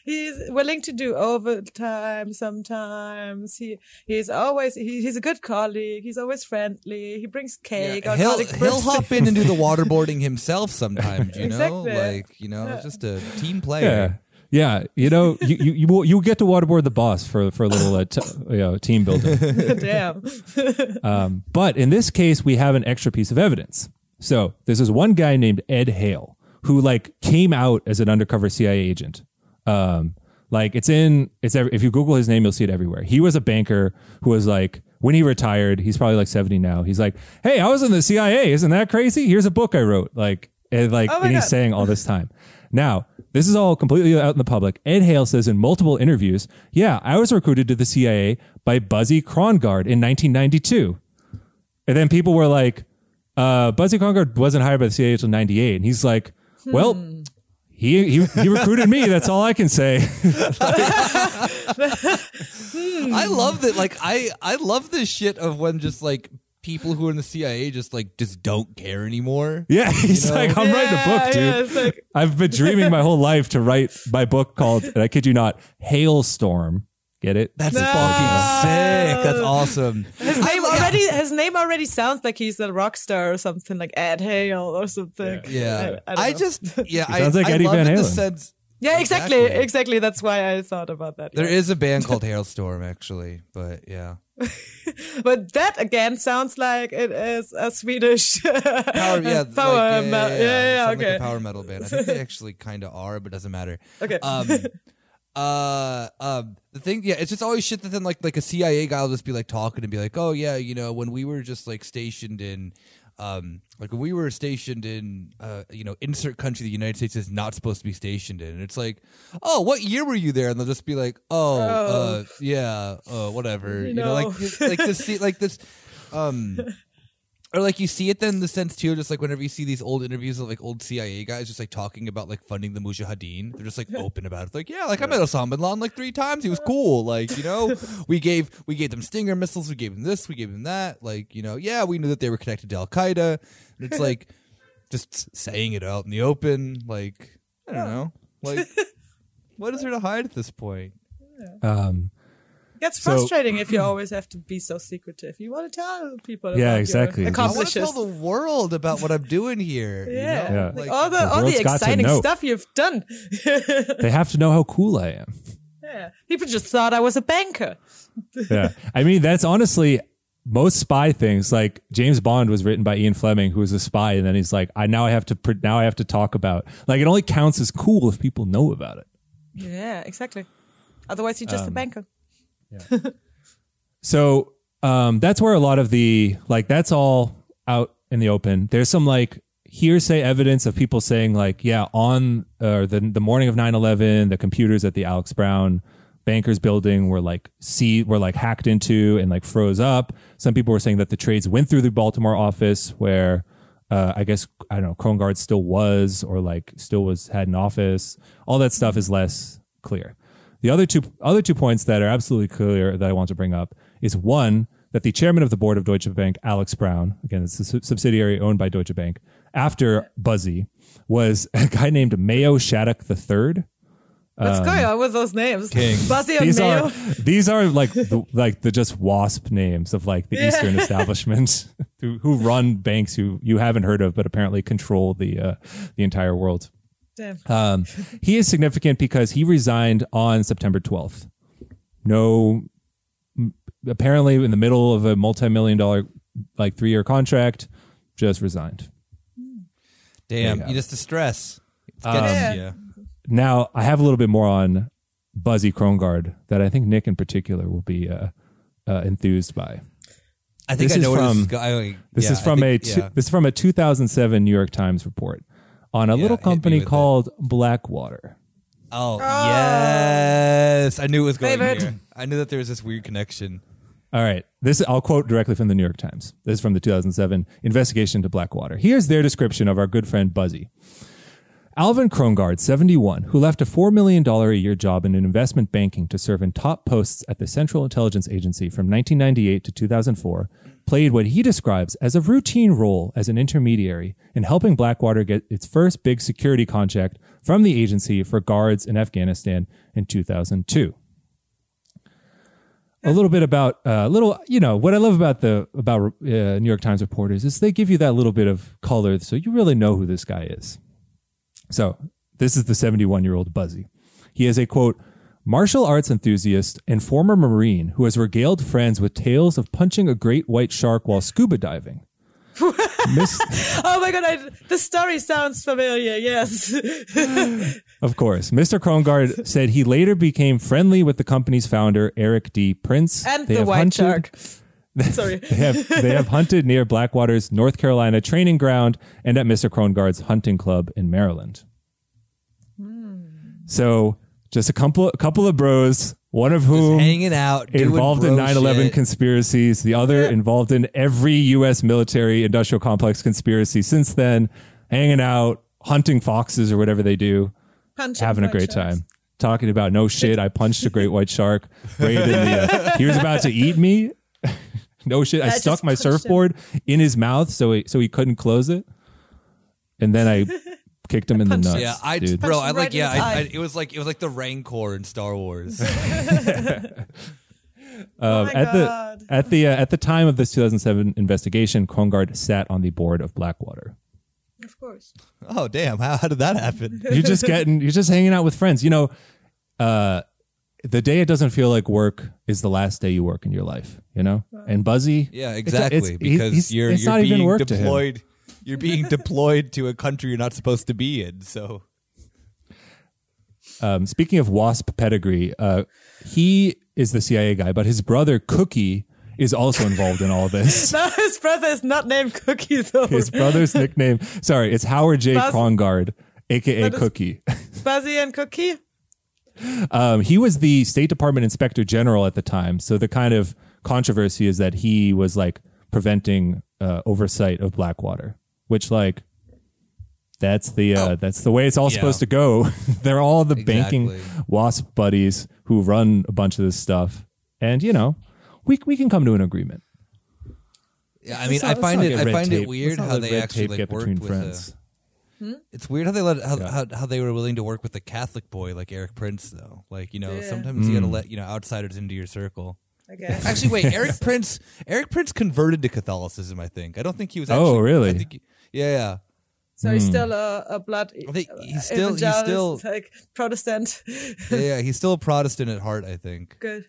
He's willing to do overtime sometimes. He he's always he, he's a good colleague. He's always friendly. He brings cake. on he'll he'll hop in and do the waterboarding himself sometimes. You know, like you know, Yeah. just a team player. yeah. You know, you you you, will, you get to waterboard the boss for for a little uh, t- you know, team building. Damn. Um, but in this case, we have an extra piece of evidence. So there's this one guy named Ed Hale who like came out as an undercover CIA agent. Um, like it's in it's ev- if you Google his name, you'll see it everywhere. He was a banker who was like when he retired, he's probably like 70 now. He's like, hey, I was in the CIA. Isn't that crazy? Here's a book I wrote. Like and like Oh and he's God. saying all this time. Now, this is all completely out in the public. Ed Hale says in multiple interviews, yeah, I was recruited to the CIA by Buzzy Krongard in 1992. And then people were like, uh, Buzzy Krongard wasn't hired by the CIA until 98. And he's like, well, he, he, he recruited me. That's all I can say. Hmm. I love that. Like I I love this shit of when just like people who are in the CIA just like just don't care anymore. yeah. He's You know? like, I'm writing a book, dude. yeah, like- I've been dreaming my whole life to write my book called, and I kid you not, Hailstorm. Get it? That's No. fucking sick. That's awesome. His name already his name already sounds like he's a rock star or something like Ed Hale or something. Yeah, I, I, don't just yeah, He I, sounds like I Eddie love Van in the Halen. sense Yeah, exactly, Exactly. exactly. That's why I thought about that. there yeah. is a band called Hailstorm actually, but yeah, But that again sounds like it is a Swedish power yeah, power like, metal. Yeah, yeah, sound like okay. a power metal band. I think they actually kind of are, but doesn't matter. Okay. Um, uh, um, the thing, yeah, it's just always shit that then like like a CIA guy will just be like talking and be like, oh yeah, you know, when we were just like stationed in. Um, like when we were stationed in, uh, you know, insert country the United States is not supposed to be stationed in. And it's like, oh, what year were you there? And they'll just be like, oh, Oh. uh, yeah, uh, whatever. You, You know, like know. like this, like this, um, or like you see it then in the sense too, just like whenever you see these old interviews of like old CIA guys just like talking about like funding the Mujahideen, they're just like open about it. It's like, yeah, like I met Osama bin Laden like three times. He was cool. Like, you know, we gave we gave them Stinger missiles, we gave them this, we gave them that. Like, you know, yeah, we knew that they were connected to Al Qaeda. And it's like just saying it out in the open, like I don't know. Like what is there to hide at this point? Um, Gets So- frustrating if you always have to be so secretive. You want to tell people. Yeah, about exactly. Your I I want to tell the world about what I'm doing here. yeah, You know? like, Like, all the, The all the world's got to exciting stuff you've done. they have to know how cool I am. yeah, people just thought I was a banker. yeah. I mean, that's honestly most spy things. Like James Bond was written by Ian Fleming, who was a spy, and then he's like, I now I have to pr- now I have to talk about. Like it only counts as cool if people know about it. Yeah, exactly. Otherwise, you're just Um, a banker. So um, that's where a lot of the like that's all out in the open. There's some like hearsay evidence of people saying like, yeah, on uh, the the morning of 9/11, the computers at the Alex Brown bankers building were like see were like hacked into and like froze up. Some people were saying that the trades went through the Baltimore office where uh, I guess I don't know Krongard still was or like still was had an office. All that stuff is less clear. The other two other two points that are absolutely clear that I want to bring up is one that the chairman of the board of Deutsche Bank, Alex Brown, again it's a su- subsidiary owned by Deutsche Bank, after Buzzy was a guy named Mayo Shattuck III. Let's go on with those names. King. Buzzy and Um, These Mayo. are these are like the, like the just wasp names of like the Yeah. Eastern establishment who, who run banks who you haven't heard of but apparently control the uh, the entire world. Damn. Um, he is significant because he resigned on September 12th. No, apparently in the middle of a multi-million dollar, like three-year contract, just resigned. Damn, you you just distress. It's Um, Yeah. Now I have a little bit more on Buzzy Krongard that I think Nick in particular will be uh, uh, enthused by. I think This I is know where this from- is go- I- This yeah, is from think- a yeah. this is from a 2007 New York Times report on a Yeah, little company with it. called Blackwater. Oh, oh, yes, I knew it was going Favorite. here. I knew that there was this weird connection. All right. This I'll quote directly from the New York Times. This is from the 2007 investigation into Blackwater. Here's their description of our good friend Buzzy. Alvin Krongard, 71, who left a $4 million a year job in investment banking to serve in top posts at the Central Intelligence Agency from 1998 to 2004, played what he describes as a routine role as an intermediary in helping Blackwater get its first big security contract from the agency for guards in Afghanistan in 2002 a little bit about a uh, little you know what i love about the about uh, new york times reporters is they give you that little bit of color so you really know who this guy is so this is the 71 year old buzzy he is a quote martial arts enthusiast and former marine who has regaled friends with tales of punching a great white shark while scuba diving Miss, Oh my god, I, the story sounds familiar. Yes. Of course. Mr. Krongard said he later became friendly with the company's founder, Eric D. Prince. and They the white hunted- shark. Sorry. They have, they have hunted near Blackwater's North Carolina training ground and at Mr. Krongard's hunting club in Maryland. So just a couple, a couple of bros, one of Just whom hanging out, involved in bro 9-11 shit. conspiracies, the other involved in every U.S. military industrial complex conspiracy since then, hanging out, hunting foxes or whatever they do Punching having a great sharks. time. Talking about no shit, I punched a great white shark right in the. Uh, he was about to eat me. No shit, I I stuck my punched him. surfboard in his mouth so he so he couldn't close it, and then I kicked him in the nuts. Yeah, I dude. bro, I him like right yeah, I, I, it was like it was like the Rancor in Star Wars. Oh Um, my at God. the at the uh, at the time of this 2007 investigation, Krongard sat on the board of Blackwater. Of course. oh damn, how, how did that happen? You're just getting, you're just hanging out with friends. You know, uh, the day it doesn't feel like work is the last day you work in your life. You know, and Buzzy, Yeah, exactly. it's- because he's- you're it's you're not being even work to him. deployed. You're being deployed to a country you're not supposed to be in. So Um, speaking of WASP pedigree, uh, he is the CIA guy, but his brother Cookie is also involved in all this. No, his brother is not named Cookie though. His brother's nickname, sorry, it's Howard J. Buzz- Krongard, aka That is- Cookie. Buzzy and Cookie. Um, he was the State Department Inspector General at the time, so the kind of controversy is that he was like preventing uh, oversight of Blackwater, which like that's the uh, that's the way it's all Oh. Yeah. supposed to go. They're all the banking WASP buddies who run a bunch of this stuff, and you know, we we can come to an agreement. yeah, I mean, Let's I find it I find tape. it weird how they actually like worked between with friends. The. It's weird how they let how, Yeah. how how they were willing to work with a Catholic boy like Eric Prince though. Like you know, Yeah. sometimes you Mm. got to let you know outsiders into your circle. I guess. Actually, wait, Eric Prince. Eric Prince converted to Catholicism. I think. I don't think he was. Oh, really? I think he- yeah, yeah. So he's still a, a blood. I think he's still- he's still- like Protestant. yeah, yeah. He's still a Protestant at heart. I think. Good.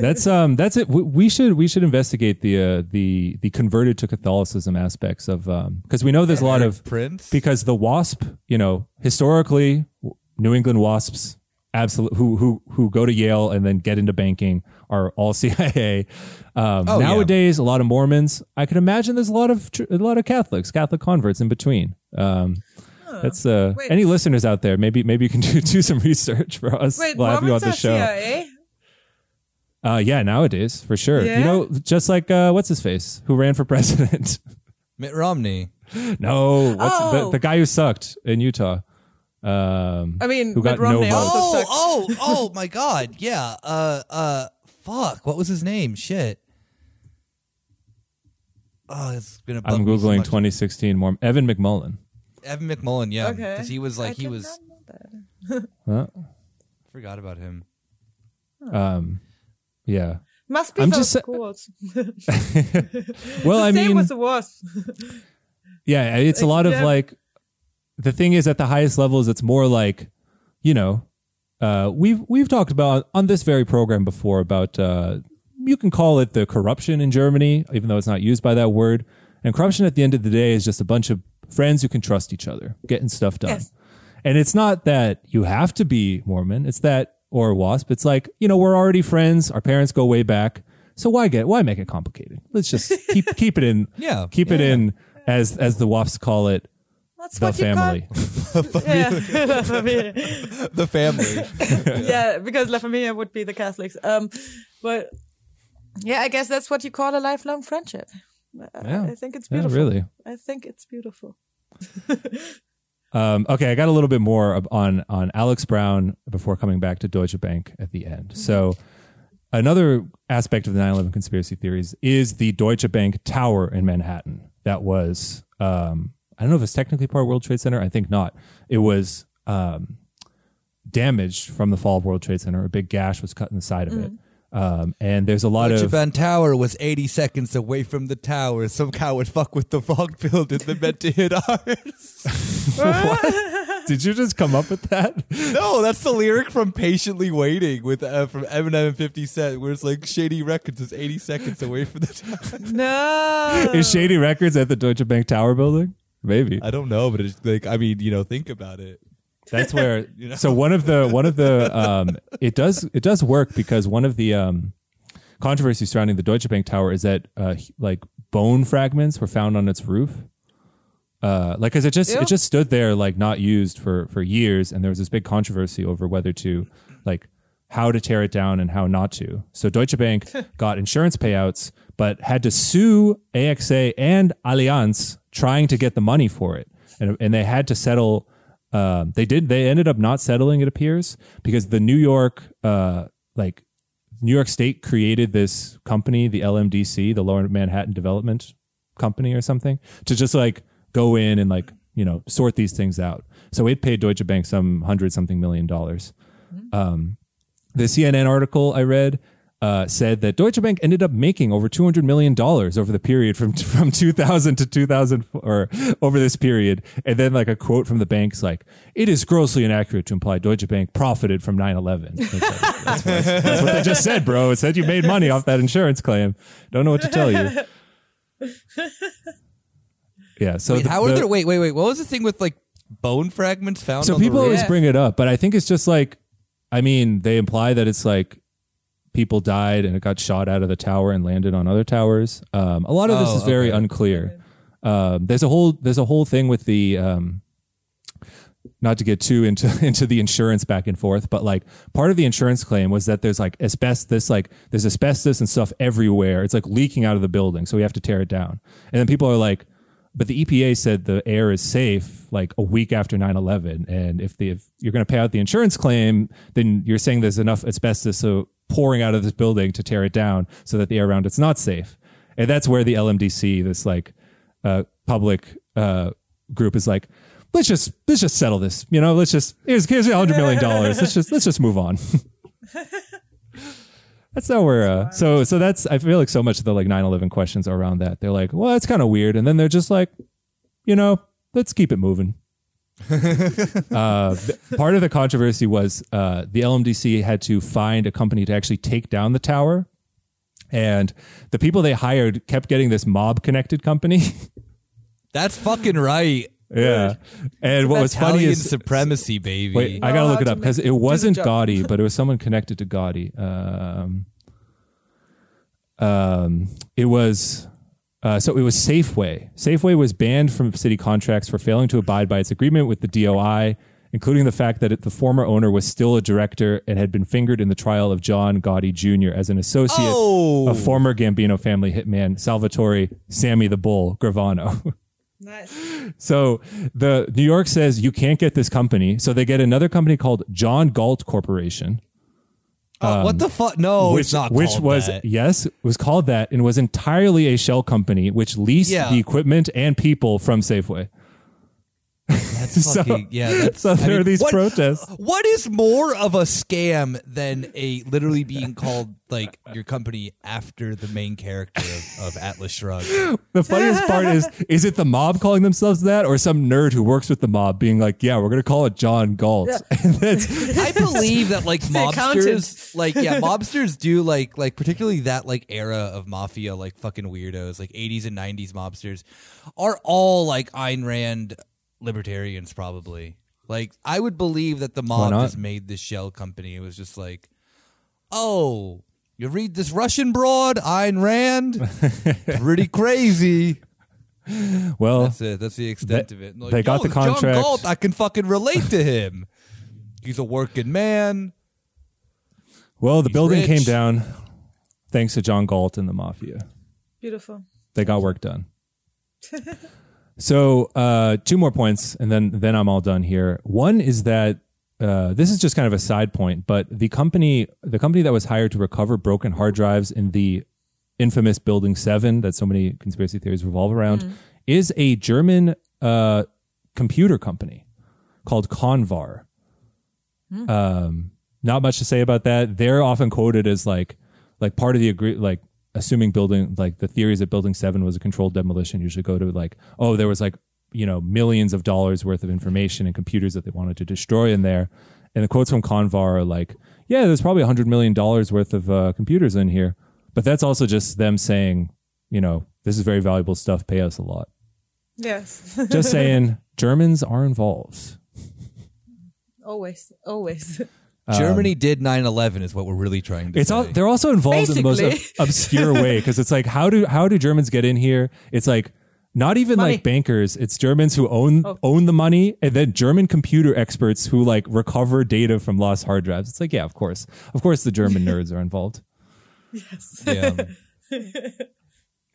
That's um that's it. We, we should we should investigate the uh, the the converted to Catholicism aspects of um because we know there's a lot of Prince. because the wasp you know historically new england wasps absolute who who who go to yale and then get into banking are all cia um, Oh, yeah. nowadays a lot of mormons i can imagine there's a lot of a lot of catholics catholic converts in between um, that's uh Wait. any listeners out there maybe maybe you can do, do some research for us Wait, we'll have you on Mormons the are show CIA? Uh yeah nowadays for sure Yeah? you know just like uh what's his face who ran for president Mitt Romney. no what's the, Oh. the guy who sucked in utah um I mean, who got Romney no votes. also Oh, sucked. oh, oh my God! Yeah. Uh, uh, fuck. What was his name? Shit. Oh, it's gonna. bug I'm me so googling 2016 more Evan McMullin. Evan McMullin. Yeah, Okay. because he was like I he was. not know that. Huh? Forgot about him. Um, yeah. Must be I'm those just sa- schools. Well, the I same mean, with the wasp. yeah, it's a lot of Yeah. like. The thing is, at the highest levels, it's more like, you know, uh, we've we've talked about on this very program before about uh, you can call it the corruption in Germany, even though it's not used by that word. And corruption at the end of the day is just a bunch of friends who can trust each other, getting stuff done. Yes. And it's not that you have to be Mormon. It's that or WASP. It's like, you know, we're already friends. Our parents go way back. So why get why make it complicated? Let's just keep keep it in. Yeah. keep it in as as the WAFs call it, That's the what family. you call. Yeah, La Familia. the family. yeah, because La Familia would be the Catholics. Um, but yeah, I guess that's what you call a lifelong friendship. I- Yeah. I think it's Yeah, beautiful. really. I think it's beautiful. Um, okay, I got a little bit more on on Alex Brown before coming back to Deutsche Bank at the end. So, another aspect of the 9/11 conspiracy theories is the Deutsche Bank Tower in Manhattan. That was um, I don't know if it's technically part of World Trade Center. I think not. It was um, damaged from the fall of World Trade Center. A big gash was cut in the side of it. Um, and there's a lot of Deutsche of Bank Tower was 80 seconds away from the tower. Some cow would fuck with the wrong building that meant to hit ours. what? Did you just come up with that? no, that's the lyric from Patiently Waiting with uh, from Eminem and 50 Cent, where it's like Shady Records is 80 seconds away from the tower. No. Is Shady Records at the Deutsche Bank Tower building? Maybe. I don't know, but it's like, I mean, you know, think about it. That's where. You know? So one of the one of the um, it does it does work because one of the um, controversies surrounding the Deutsche Bank Tower is that uh, like bone fragments were found on its roof. Uh, like, cause it just Yeah. it just stood there like not used for for years, and there was this big controversy over whether to like how to tear it down and how not to. So Deutsche Bank got insurance payouts, but had to sue AXA and Allianz trying to get the money for it, and and they had to settle. Um, they did. They ended up not settling. It appears because the New York, uh, like New York State, created this company, the LMDC, the Lower Manhattan Development Company, or something, to just like go in and like you know sort these things out. So it paid Deutsche Bank some hundred something million dollars. Um, the CNN article I read uh, said that Deutsche Bank ended up making over two hundred million dollars over the period from from two thousand to two thousand or over this period, and then like a quote from the bank's like, "It is grossly inaccurate to imply Deutsche Bank profited from 9-11. It's like, that's, what, that's what they just said, bro. It said you made money off that insurance claim. Don't know what to tell you. Yeah. So Wait, the- how are the- there? Wait, wait, wait. What was the thing with like bone fragments found? so people always bring it up, but I think it's just like, I mean, they imply that it's like people died and it got shot out of the tower and landed on other towers. Um, a lot of this Oh, is very okay. unclear. Um, there's a whole there's a whole thing with the um, not to get too into into the insurance back and forth, but like part of the insurance claim was that there's like asbestos, like there's asbestos and stuff everywhere. It's like leaking out of the building, so we have to tear it down. And then people are like, but the EPA said the air is safe like a week after 9/11, and if the if you're going to pay out the insurance claim, then you're saying there's enough asbestos so pouring out of this building to tear it down, so that the air around it's not safe. And that's where the LMDC, this like uh, public uh, group, is like, let's just let's just settle this. You know, let's just here's here's a hundred million dollars. Let's just let's just move on. that's how we're uh, so so that's I feel like so much of the like 9-11 questions are around that. They're like, well, that's kind of weird, and then they're just like, you know, let's keep it moving. uh, part of the controversy was uh, the LMDC had to find a company to actually take down the tower, and the people they hired kept getting this mob connected company. That's fucking right. Yeah, and what was funny Italian is supremacy, baby. Wait, I gotta look it up because it wasn't. Gotti, but it was someone connected to Gotti. Um, um, it was uh, so it was Safeway. Safeway was banned from city contracts for failing to abide by its agreement with the DOI, including the fact that it, the former owner was still a director and had been fingered in the trial of John Gotti Jr. as an associate Oh. of former Gambino family hitman Salvatore Sammy the Bull Gravano. Nice. So the New York says you can't get this company, so they get another company called John Galt Corporation, Oh, what um, the fuck? No, which it's not. which called was that. yes was called that and was entirely a shell company which leased Yeah. the equipment and people from Safeway. That's So- fucking yeah. That's, so I mean, are these what- protests. What is more of a scam than a literally being called like your company after the main character of, of Atlas Shrugged? The funniest part is is it the mob calling themselves that or some nerd who works with the mob being like, yeah, we're gonna call it John Galt. And I believe that like mobsters, like yeah, mobsters do like like particularly that like era of mafia, like fucking weirdos, like eighties and nineties mobsters, are all like Ayn Rand libertarians, probably. Like I would believe that the mob not? just made this shell company. It was just like, oh, You read this Russian broad, Ayn Rand, pretty crazy. Well, That's it. That's the extent They- of it. Like, they got the it's John contract." Galt. I can fucking relate to him. He's a working man. well, the He's building came down thanks to John Galt and the mafia. Beautiful. They got work done. so uh, two more points, and then then I'm all done here. One is that uh, this is just kind of a side point, but the company the company that was hired to recover broken hard drives in the infamous Building Seven that so many conspiracy theories revolve around is a German uh, computer company called Convar. Um, not much to say about that. They're often quoted as like like part of the agree like assuming building like the theories that building seven was a controlled demolition usually go to like oh there was like you know millions of dollars worth of information and computers that they wanted to destroy in there and the quotes from convar are like yeah there's probably a hundred million dollars worth of uh, computers in here but that's also just them saying you know this is very valuable stuff pay us a lot Yes. just saying germans are involved always. Always. Germany did 9/11 is what we're really trying to It's say. all they're also involved in the most ob- obscure way because it's like how do how do Germans get in here? It's like not even Money. like bankers. It's Germans who own Oh. own the money, and then German computer experts who like recover data from lost hard drives. It's like yeah, of course, of course, the German nerds are involved. yes. yeah.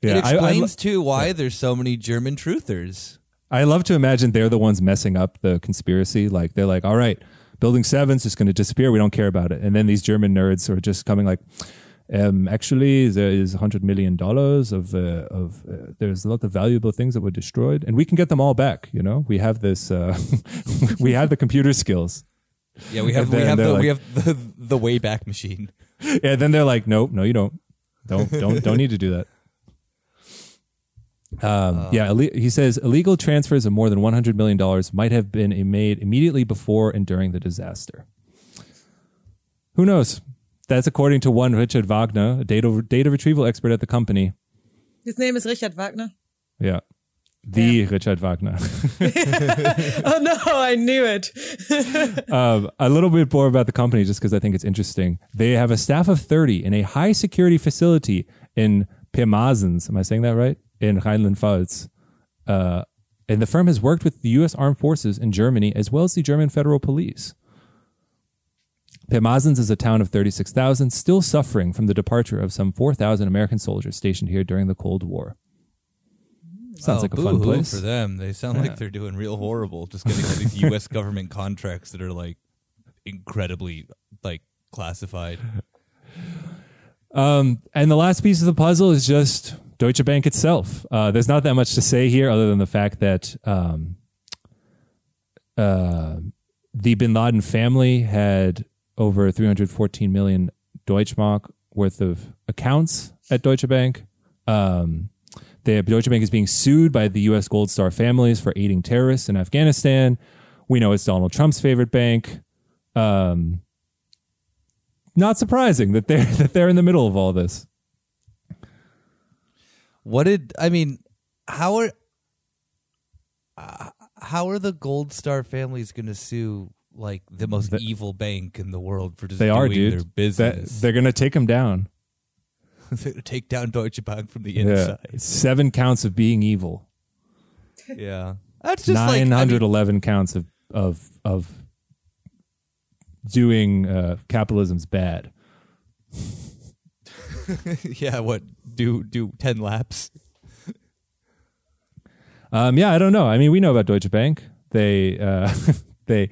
Yeah, it I- I, explains too why there's so many German truthers. I love to imagine they're the ones messing up the conspiracy. Like they're like, all right, building seven's just going to disappear. We don't care about it. And then these German nerds are just coming like, um, actually, there is hundred million dollars of uh, of uh, there's a lot of valuable things that were destroyed, and we can get them all back. You know, we have this, uh, we have the computer skills. Yeah, we have we have the like- we have the, the Wayback Machine. And then they're like, nope, no, you don't, don't, don't, don't need to do that. Um, yeah, he says illegal transfers of more than one hundred million dollars might have been made immediately before and during the disaster. Who knows? That's according to one Richard Wagner, a data data retrieval expert at the company. His name is Richard Wagner. Yeah, the Richard Wagner. Oh no, I knew it. um, a little bit more about the company, just because I think it's interesting. They have a staff of 30 in a high security facility in Pirmasens. Am I saying that right? In Rheinland-Pfalz. Uh, and the firm has worked with the U.S. Armed Forces in Germany as well as the German Federal Police. Pirmasens is a town of 36,000, still suffering from the departure of some 4,000 American soldiers stationed here during the Cold War. Sounds Oh, like a fun place. for them. They sound like they're doing real horrible. Just getting all these U.S. government contracts that are like incredibly like classified. Um, and the last piece of the puzzle is just Deutsche Bank itself. Uh, there's not that much to say here other than the fact that um, uh, the bin Laden family had over 314 million Deutschmark worth of accounts at Deutsche Bank. Um, the Deutsche Bank is being sued by the U.S. Gold Star families for aiding terrorists in Afghanistan. We know it's Donald Trump's favorite bank. Um, not surprising that they're that they're in the middle of all this. What did I mean? How are uh, how are the Gold Star families going to sue like the most The- evil bank in the world for just They doing are, dude. their That, business? they're gonna take them down. They're gonna take down Deutsche Bank from the Yeah, inside. seven counts of being evil. Yeah, that's just like Nine I mean, counts of of of doing uh, capitalism's bad. yeah, what do do ten laps? Um, yeah, I don't know. I mean, we know about Deutsche Bank. They uh, they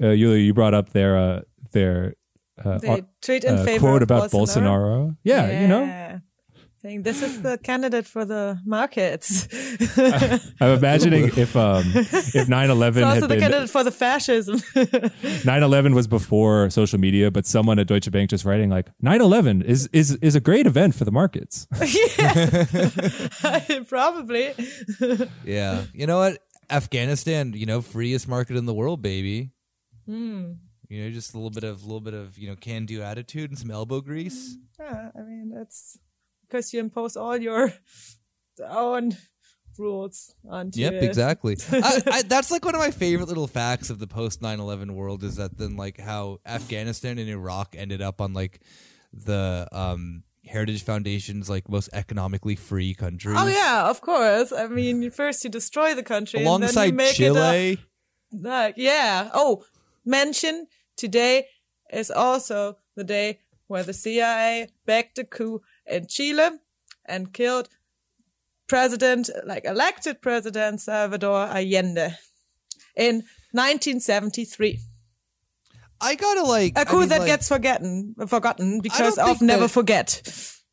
uh, you you brought up their uh, their uh, They treat in uh, favor quote of about Bolsonaro. Bolsonaro. Yeah, you know, Yeah. Saying this is the candidate for the markets. I'm imagining if um if 9/11 It's also had the been candidate for the fascism. 9/11 was before social media, but someone at Deutsche Bank just writing like 9/11 is is is a great event for the markets. Yeah, probably. Yeah, you know what? Afghanistan, you know, freest market in the world, baby. Hmm. You know, just a little bit of a little bit of you know can do attitude and some elbow grease. Yeah, I mean that's because you impose all your own rules onto Yep, it. exactly. I, I, that's like one of my favorite little facts of the post 9/11 world is that then like how Afghanistan and Iraq ended up on like the um Heritage Foundation's like most economically free country. Oh yeah, of course. I mean, first you destroy the country, and then you Alongside make Chile. it a, like yeah. Oh, mention today is also the day where the CIA backed a coup in Chile and killed president, like elected president Salvador Allende in 1973. I gotta like a coup mean, that like- gets forgotten, forgotten because don't of never that- forget.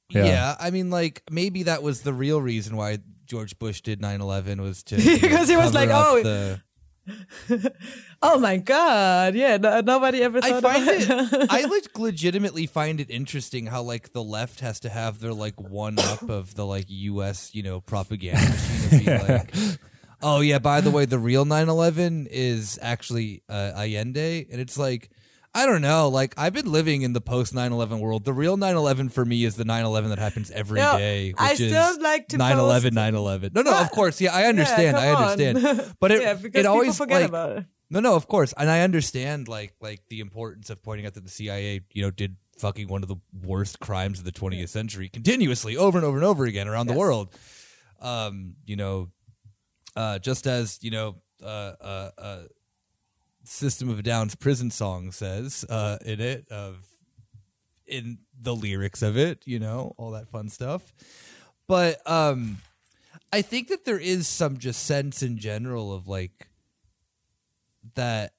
Yeah. Yeah. I mean, like maybe that was the real reason why George Bush did 9/11 was to Because he was like, oh, the- Oh my god! Yeah, no, nobody ever I thought find about it. I like legitimately find it interesting how like the left has to have their like one up of the like U.S. you know propaganda machine and be like. Oh yeah, by the way, the real 9/11 is actually uh, Allende, and it's like I don't know. Like I've been living in the post 9/11 world. The real 9/11 for me is the 9/11 that happens every No, day, which I is still like to 9/11 post- 9/11. No, no, of course, yeah, I understand. I come on. understand. But it yeah, because it always people forget like, about it. no, no, of course, and I understand like like the importance of pointing out that the CIA, you know, did fucking one of the worst crimes of the 20th century continuously over and over and over again around the world. Um, you know, uh, just as you know, uh, uh, uh, System of a Down's prison song says uh, in it of in the lyrics of it, you know, all that fun stuff. But um, I think that there is some just sense in general of like that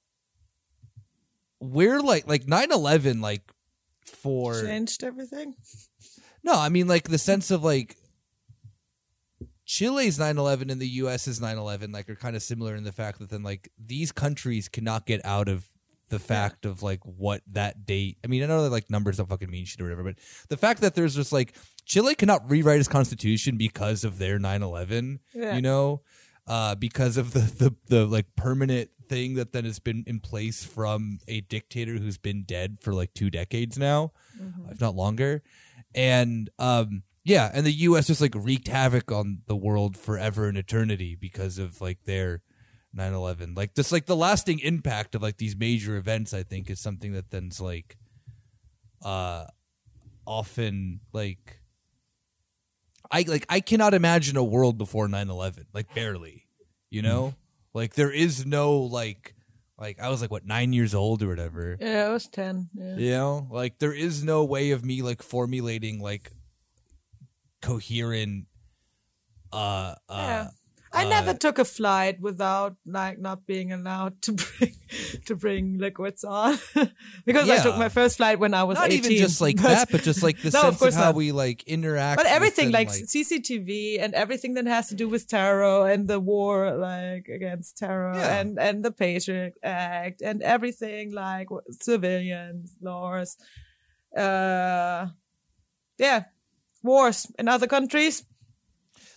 we're like like 9-11 like for Changed everything. no i mean like the sense of like chile's 9-11 and the us's 9-11 like are kind of similar in the fact that then like these countries cannot get out of the fact of like what that date i mean i know that like numbers don't fucking mean shit or whatever but the fact that there's just like chile cannot rewrite its constitution because of their 9-11 Yeah. you know? Uh because of the, the the like permanent thing that then has been in place from a dictator who's been dead for like two decades now if not longer. And um yeah and the us just like wreaked havoc on the world forever and eternity because of like their 9-11 like just like the lasting impact of like these major events i think is something that then's like uh often like i like i cannot imagine a world before 9-11 like barely you know like there is no like like i was like what nine years old or whatever Yeah, I was ten. Yeah. you know, like there is no way of me like formulating like coherent uh uh Yeah. I uh, never took a flight without like not being allowed to bring to bring liquids on because I took my first flight when I was not 18. even just like that, but just like the No, of sense of, course how not. we like interact. but with everything and, like, CCTV and everything that has to do with terror and the war like against terror Yeah. and and the Patriot Act and everything like civilians laws, uh, yeah, wars in other countries.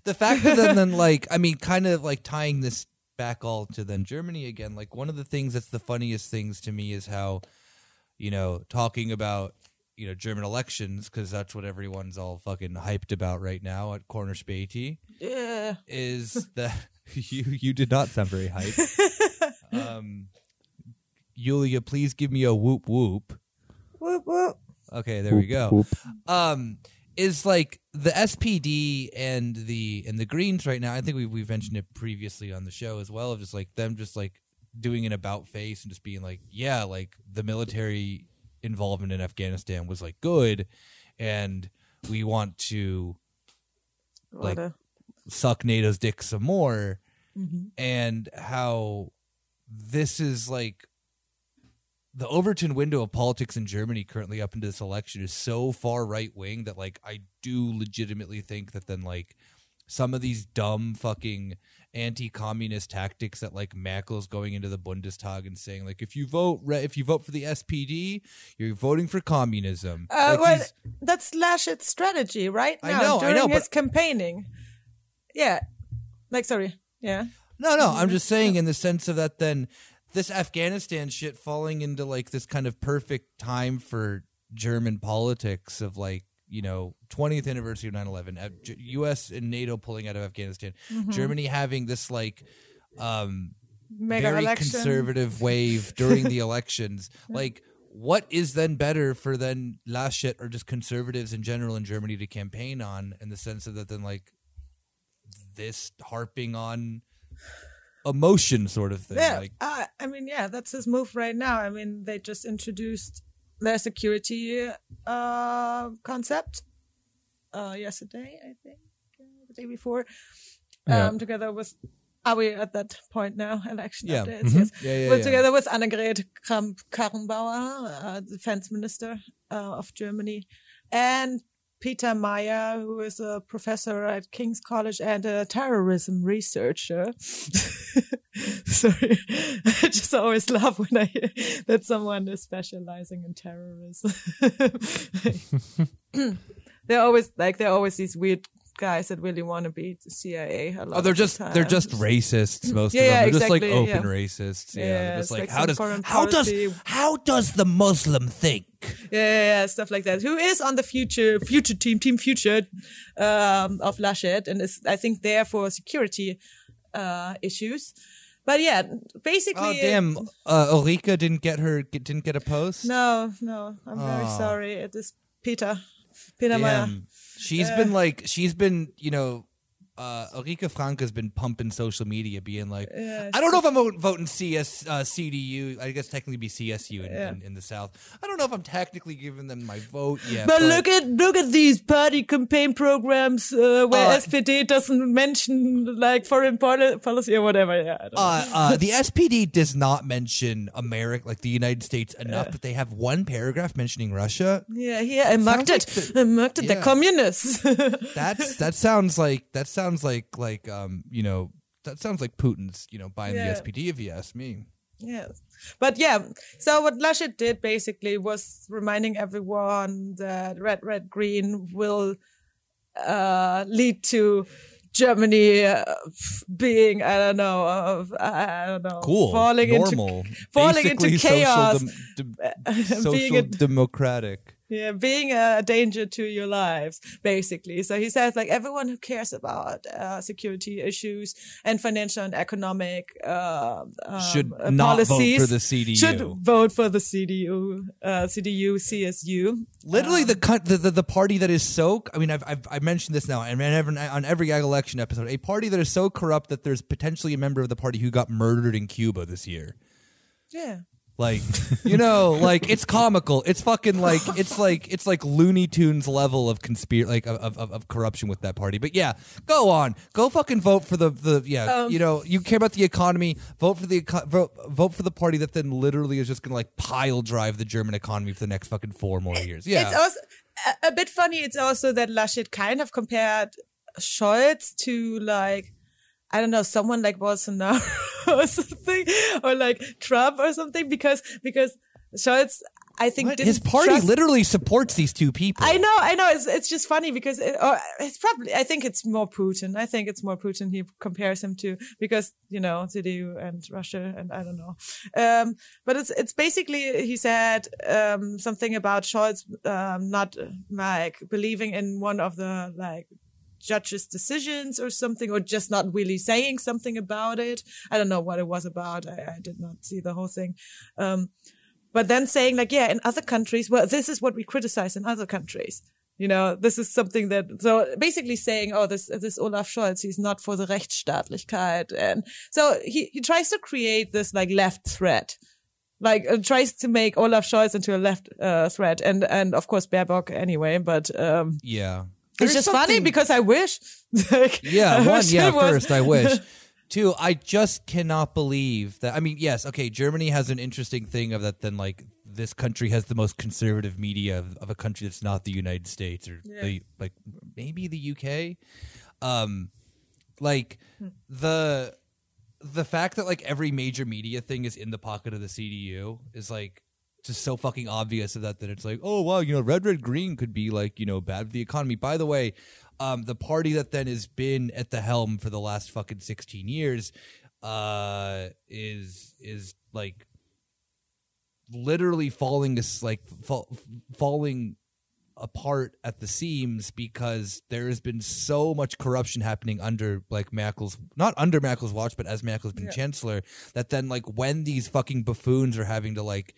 the fact that then, then like I mean, kind of like tying this back all to then Germany again. Like one of the things that's the funniest things to me is how, you know, talking about you know German elections because that's what everyone's all fucking hyped about right now at Corner Späti. Yeah, is that you you did not sound very hyped. um, Yulia, please give me a whoop whoop. whoop whoop. Okay, there we go. Whoop. Um, is like the SPD and the and the Greens right now. I think we we've mentioned it previously on the show as well. Of just like them, just like doing an about face and just being like, yeah, like the military involvement in Afghanistan was like good, and we want to Like- suck NATO's dick some more. Mhm. and how this is like the Overton window of politics in Germany currently up into this election is so far right wing that like I do legitimately think that then like some of these dumb fucking anti-communist tactics that like Merkel's going into the Bundestag and saying like if you vote re- if you vote for the SPD you're voting for communism. Uh, Like, well, that's Laschet's strategy right I now know, I during know, his but- campaigning. Yeah, like sorry, yeah. No, no, I'm just saying in the sense of that then this Afghanistan shit falling into like this kind of perfect time for German politics of like, you know, 20th anniversary of 9/11, uh, US and NATO pulling out of Afghanistan, Germany having this like um Mega very election. conservative wave during the elections. Like what is then better for then Laschet or just conservatives in general in Germany to campaign on in the sense of that then like this harping on emotion sort of thing. Yeah, Like uh, I mean, yeah, that's his move right now. I mean, they just introduced their security uh, concept uh, yesterday, I think, uh, the day before, um, Yeah. together with. Are we at that point now? Election Yeah. updates, Mhm. yes. Yeah, yeah, We're together with Annegret Kramp-Karrenbauer, uh, defense minister uh, of Germany, and Peter Meyer, who is a professor at King's College and a terrorism researcher. Sorry, I just always laugh when I hear that someone is specializing in terrorism. they're always like they're always these weird guys that really want to be the CIA. a lot Oh, they're of the just they're just racists. Most Yeah, of them. yeah, they're just like open yeah. racists. Yeah, Yeah, just like, like how does how does how does the Muslim think? yeah, stuff like that. Who is on the future future team, Team Future um, of Laschet, and is I think there for security uh, issues. But yeah, basically, Oh damn! Uh, Ulrika didn't get her didn't get a post. No, no, I'm very Oh. sorry. It is Peter, Peter Meyer. She's been like she's been you know. Uh, Ulrika Frank has been pumping social media, being like, Yeah, "I don't know if I'm voting, voting CS, uh, CDU. I guess technically be CSU in, Yeah. in, in the South. I don't know if I'm technically giving them my vote yet. But look at look at these party campaign programs uh, where Uh, SPD doesn't mention like foreign policy or whatever. Yeah, I don't know. uh, uh, the SPD does not mention America, like the United States, enough, but they have one paragraph mentioning Russia. yeah, yeah, I marked like it. the- I marked it. yeah. The communists. That's that sounds like that sounds like like um you know that sounds like Putin's you know buying Yeah. the SPD if you ask me. Yeah. But yeah, so what Laschet did basically was reminding everyone that red, red, green will uh, lead to Germany uh, being, I don't know, uh, I don't know, Cool, falling normal, into falling into chaos, social, dem- dem- social being a, democratic. Yeah, being a danger to your lives, basically. So he says, like, everyone who cares about uh, security issues and financial and economic uh, um, Should uh, not vote for the CDU. Should vote for the CDU, uh, CDU, CSU. Literally, the, the the the party that is so. I mean, I've I've, I've mentioned this now, and every, on every election episode, a party that is so corrupt that there's potentially a member of the party who got murdered in Cuba this year. Yeah. Like, you know, like it's comical. It's fucking like it's like it's like Looney Tunes level of conspiracy, like of, of of corruption with that party. But yeah, go on, go fucking vote for the the yeah. Um, you know, you care about the economy. Vote for the eco- vote vote for the party that then literally is just gonna like pile drive the German economy for the next fucking four more years. Yeah, It's also a, a bit funny. It's also that Laschet kind of compared Scholz to like, I don't know, someone like Bolsonaro or something, or like Trump or something, because, because Scholz, I think, his party trust- literally supports these two people. I know, I know. It's it's just funny because it, or it's probably. I think it's more Putin. I think it's more Putin. He compares him to because you know CDU and Russia and I don't know. Um, but it's it's basically he said um, something about Scholz um, not like believing in one of the like judge's decisions or something, or just not really saying something about it. I don't know what it was about. I, I did not see the whole thing. Um, but then saying like, yeah, in other countries, well, this is what we criticize in other countries. You know, this is something that, so basically saying, oh, this, this Olaf Scholz, he's not for the Rechtsstaatlichkeit. And so he, he tries to create this like left threat. Like uh, tries to make Olaf Scholz into a left uh, threat, and and of course Baerbock anyway. But um, Yeah, it's There's just funny because I wish. like, Yeah, I one, wish yeah, first, I wish. Two, I just cannot believe that. I mean, yes, okay, Germany has an interesting thing of that, then, like, this country has the most conservative media of, of a country that's not the United States or the, like, maybe the UK. Um, like, the. The fact that like every major media thing is in the pocket of the CDU is like just so fucking obvious of that that it's like, oh wow, you know, red, red, green could be like, you know, bad for the economy. By the way, um, the party that then has been at the helm for the last fucking sixteen years, uh, is is like literally falling this like fall, falling apart at the seams because there has been so much corruption happening under like Merkel's not under Merkel's watch but as Merkel's been chancellor that then like when these fucking buffoons are having to like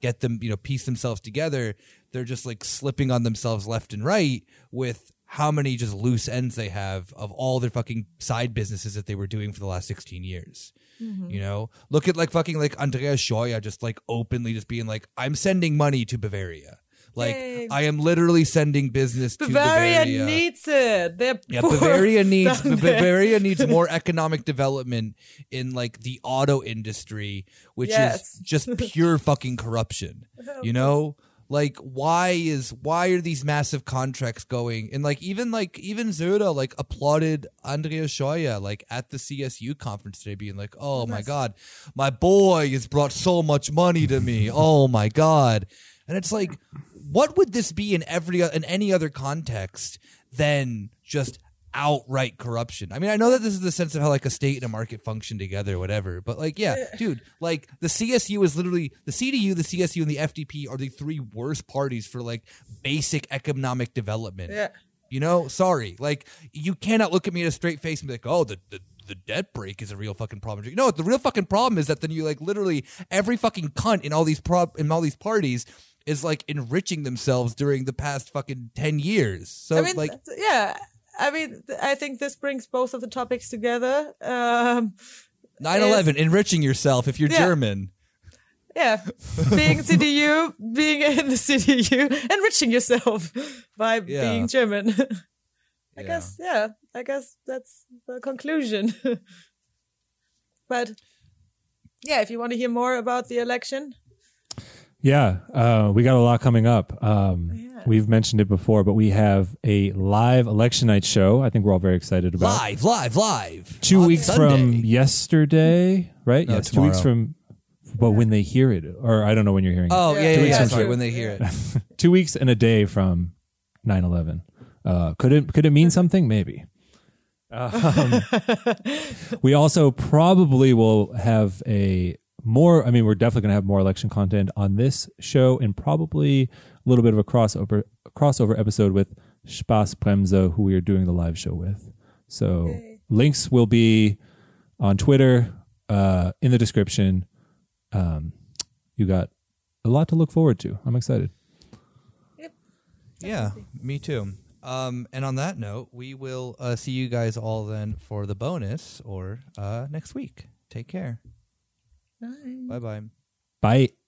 get them, you know, piece themselves together, they're just like slipping on themselves left and right with how many just loose ends they have of all their fucking side businesses that they were doing for the last 16 years. Mm-hmm. You know, look at like fucking like Andreas Scheuer just like openly just being like, I'm sending money to Bavaria. Like Yay. I am literally sending business to Bavaria, Bavaria. needs it. They're Yeah, poor Bavaria needs. Bavaria needs more economic development in like the auto industry, which Yes. is just pure fucking corruption. Oh, you know? Like why is why are these massive contracts going and like even like even Söder like applauded Andrea Scheuer like at the CSU conference today being like, Oh my god, my boy has brought so much money to me. Oh my god. And it's like what would this be in every in any other context than just outright corruption? I mean, I know that this is the sense of how like a state and a market function together, or whatever. But like, yeah, dude, like the CSU is literally the CDU, the CSU, and the FDP are the three worst parties for like basic economic development. Yeah. You know, sorry, like you cannot look at me in a straight face and be like, oh, the the the debt brake is a real fucking problem. No, the real fucking problem is that then you like literally every fucking cunt in all these prob in all these parties is like enriching themselves during the past fucking ten years. So I mean, like, yeah. I mean, I think this brings both of the topics together. Um, 9-11, enriching yourself if you're Yeah. German. yeah, being CDU, being in the CDU, enriching yourself by Yeah. being German. I Yeah. guess, yeah, I guess that's the conclusion. but yeah, if you want to hear more about the election, Yeah, uh, we got a lot coming up. Um, Yeah. We've mentioned it before, but we have a live election night show. I think we're all very excited about. Live, live, live. Two on weeks Sunday. from yesterday, right? No, yes, two weeks from. But when they hear it, or I don't know when you're hearing. It. Oh Yeah, yeah, yeah, two yeah. weeks from sorry, when they hear it. it. Two weeks and a day from 9/11. Uh, could it could it mean something? Maybe. Um, we also probably will have a more. I mean, we're definitely going to have more election content on this show, and probably a little bit of a crossover crossover episode with Spaß Bremse, who we are doing the live show with. So Yay. links will be on Twitter uh, in the description. Um, you got a lot to look forward to. I'm excited. Yeah, me too. Um, and on that note, we will uh, see you guys all then for the bonus or uh, next week. Take care. Bye. Bye bye. Bye.